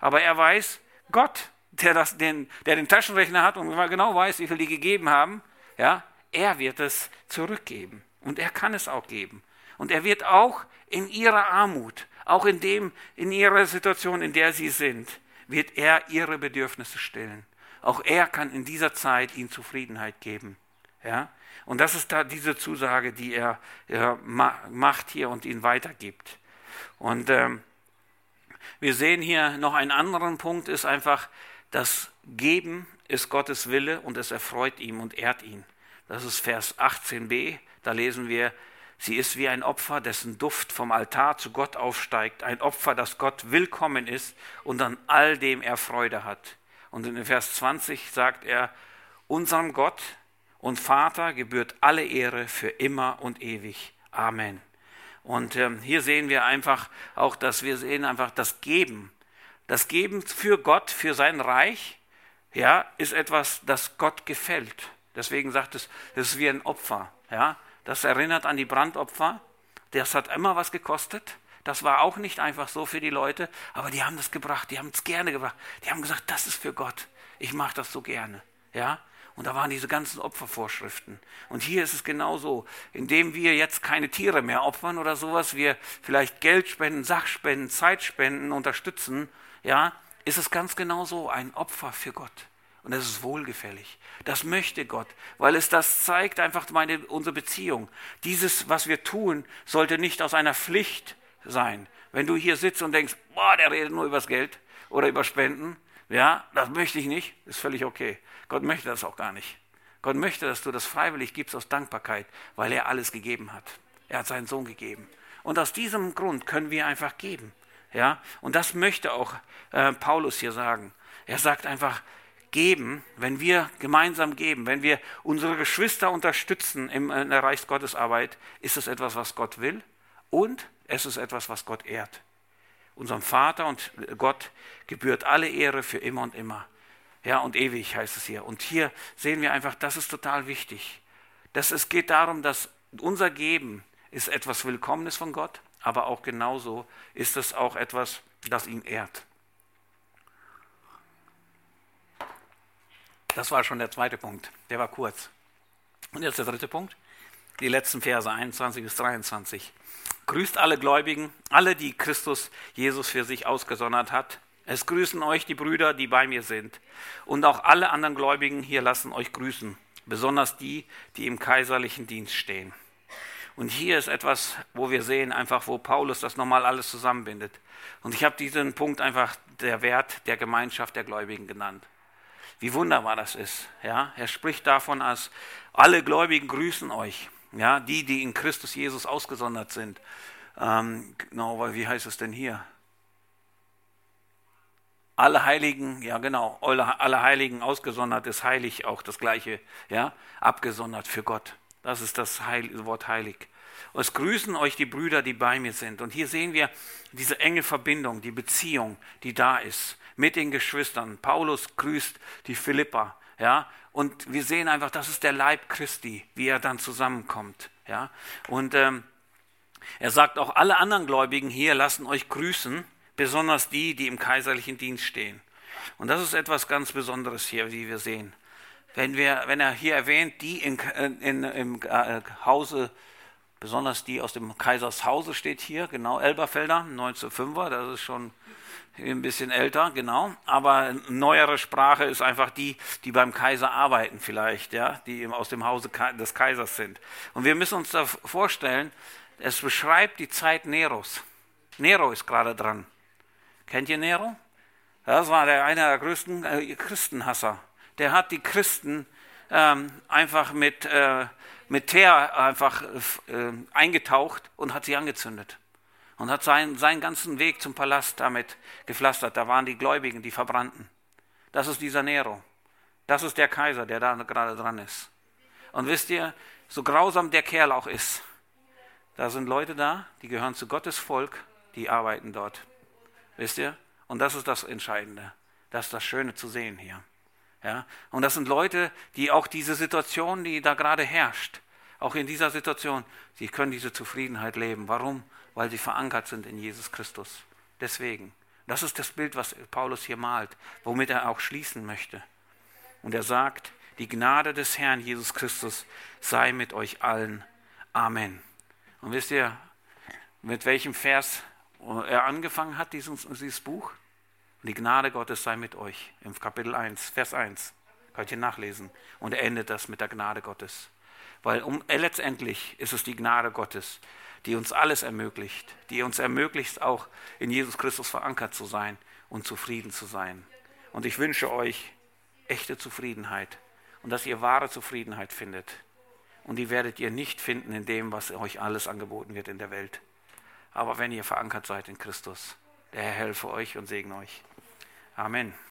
Aber er weiß, Gott, der, das, den, der den Taschenrechner hat und genau weiß, wie viel die gegeben haben, ja, er wird es zurückgeben. Und er kann es auch geben. Und er wird auch in ihrer Armut, auch in dem, in ihrer Situation, in der sie sind, wird er ihre Bedürfnisse stillen. Auch er kann in dieser Zeit ihnen Zufriedenheit geben. Ja? Und das ist da diese Zusage, die er, er macht hier und ihnen weitergibt. Und ähm, wir sehen hier noch einen anderen Punkt, ist einfach, das Geben ist Gottes Wille und es erfreut ihn und ehrt ihn. Das ist Vers 18b, da lesen wir, sie ist wie ein Opfer, dessen Duft vom Altar zu Gott aufsteigt, ein Opfer, das Gott willkommen ist und an all dem er Freude hat. Und in Vers 20 sagt er, unserem Gott und Vater gebührt alle Ehre für immer und ewig. Amen. Und ähm, hier sehen wir einfach auch, dass wir sehen einfach das Geben. Das Geben für Gott, für sein Reich, ja, ist etwas, das Gott gefällt. Deswegen sagt es, es ist wie ein Opfer. Ja, das erinnert an die Brandopfer. Das hat immer was gekostet. Das war auch nicht einfach so für die Leute, aber die haben das gebracht, die haben es gerne gebracht. Die haben gesagt, das ist für Gott. Ich mache das so gerne. Ja, und da waren diese ganzen Opfervorschriften. Und hier ist es genauso. Indem wir jetzt keine Tiere mehr opfern oder sowas, wir vielleicht Geld spenden, Sachspenden, Zeit spenden, unterstützen, ja, ist es ganz genauso ein Opfer für Gott. Und das ist wohlgefällig. Das möchte Gott, weil es das zeigt einfach meine, unsere Beziehung. Dieses, was wir tun, sollte nicht aus einer Pflicht sein. Wenn du hier sitzt und denkst, boah, der redet nur übers Geld oder über Spenden, ja, das möchte ich nicht, ist völlig okay. Gott möchte das auch gar nicht. Gott möchte, dass du das freiwillig gibst aus Dankbarkeit, weil er alles gegeben hat. Er hat seinen Sohn gegeben. Und aus diesem Grund können wir einfach geben. Ja, und das möchte auch äh, Paulus hier sagen. Er sagt einfach, geben, wenn wir gemeinsam geben, wenn wir unsere Geschwister unterstützen in der Reichsgottesarbeit, ist es etwas, was Gott will und es ist etwas, was Gott ehrt. Unserem Vater und Gott gebührt alle Ehre für immer und immer. Ja, und ewig heißt es hier. Und hier sehen wir einfach, das ist total wichtig. Dass es geht darum, dass unser Geben ist etwas Willkommenes von Gott, aber auch genauso ist es auch etwas, das ihn ehrt. Das war schon der zweite Punkt. Der war kurz. Und jetzt der dritte Punkt. Die letzten Verse 21 bis 23. Grüßt alle Gläubigen, alle, die Christus Jesus für sich ausgesondert hat. Es grüßen euch die Brüder, die bei mir sind. Und auch alle anderen Gläubigen hier lassen euch grüßen, besonders die, die im kaiserlichen Dienst stehen. Und hier ist etwas, wo wir sehen, einfach, wo Paulus das nochmal alles zusammenbindet. Und ich habe diesen Punkt einfach der Wert der Gemeinschaft der Gläubigen genannt. Wie wunderbar das ist. Ja, er spricht davon, als alle Gläubigen grüßen euch. Ja, die, die in Christus Jesus ausgesondert sind. Ähm, genau, wie heißt es denn hier? Alle Heiligen, ja genau, alle Heiligen ausgesondert ist heilig auch das gleiche, ja, abgesondert für Gott. Das ist das Heil Wort heilig. Und es grüßen euch die Brüder, die bei mir sind. Und hier sehen wir diese enge Verbindung, die Beziehung, die da ist mit den Geschwistern. Paulus grüßt die Philippa, ja, und wir sehen einfach, das ist der Leib Christi, wie er dann zusammenkommt. Ja? Und ähm, er sagt auch, alle anderen Gläubigen hier lassen euch grüßen, besonders die, die im kaiserlichen Dienst stehen. Und das ist etwas ganz Besonderes hier, wie wir sehen. Wenn, wir, wenn er hier erwähnt, die in, in, im äh, Hause, besonders die aus dem Kaisers Hause steht hier, genau, Elberfelder, 1905er, das ist schon ein bisschen älter, genau. Aber neuere Sprache ist einfach die, die beim Kaiser arbeiten vielleicht, ja, die aus dem Hause des Kaisers sind. Und wir müssen uns da vorstellen, es beschreibt die Zeit Neros. Nero ist gerade dran. Kennt ihr Nero? Das war der, einer der größten äh, Christenhasser. Der hat die Christen ähm, einfach mit, äh, mit Teer einfach äh, eingetaucht und hat sie angezündet und hat seinen, seinen ganzen Weg zum Palast damit gepflastert. Da waren die Gläubigen, die verbrannten. Das ist dieser Nero. Das ist der Kaiser, der da gerade dran ist. Und wisst ihr, so grausam der Kerl auch ist, da sind Leute da, die gehören zu Gottes Volk, die arbeiten dort. Wisst ihr? Und das ist das Entscheidende. Das ist das Schöne zu sehen hier. Ja? Und das sind Leute, die auch diese Situation, die da gerade herrscht, auch in dieser Situation, sie können diese Zufriedenheit leben. Warum? weil sie verankert sind in Jesus Christus. Deswegen. Das ist das Bild, was Paulus hier malt, womit er auch schließen möchte. Und er sagt, die Gnade des Herrn Jesus Christus sei mit euch allen. Amen. Und wisst ihr, mit welchem Vers er angefangen hat, dieses, dieses Buch. Die Gnade Gottes sei mit euch. Im Kapitel 1, Vers 1. Könnt ihr nachlesen. Und er endet das mit der Gnade Gottes. Weil um, letztendlich ist es die Gnade Gottes, die uns alles ermöglicht, die uns ermöglicht, auch in Jesus Christus verankert zu sein und zufrieden zu sein. Und ich wünsche euch echte Zufriedenheit und dass ihr wahre Zufriedenheit findet. Und die werdet ihr nicht finden in dem, was euch alles angeboten wird in der Welt. Aber wenn ihr verankert seid in Christus, der Herr helfe euch und segne euch. Amen.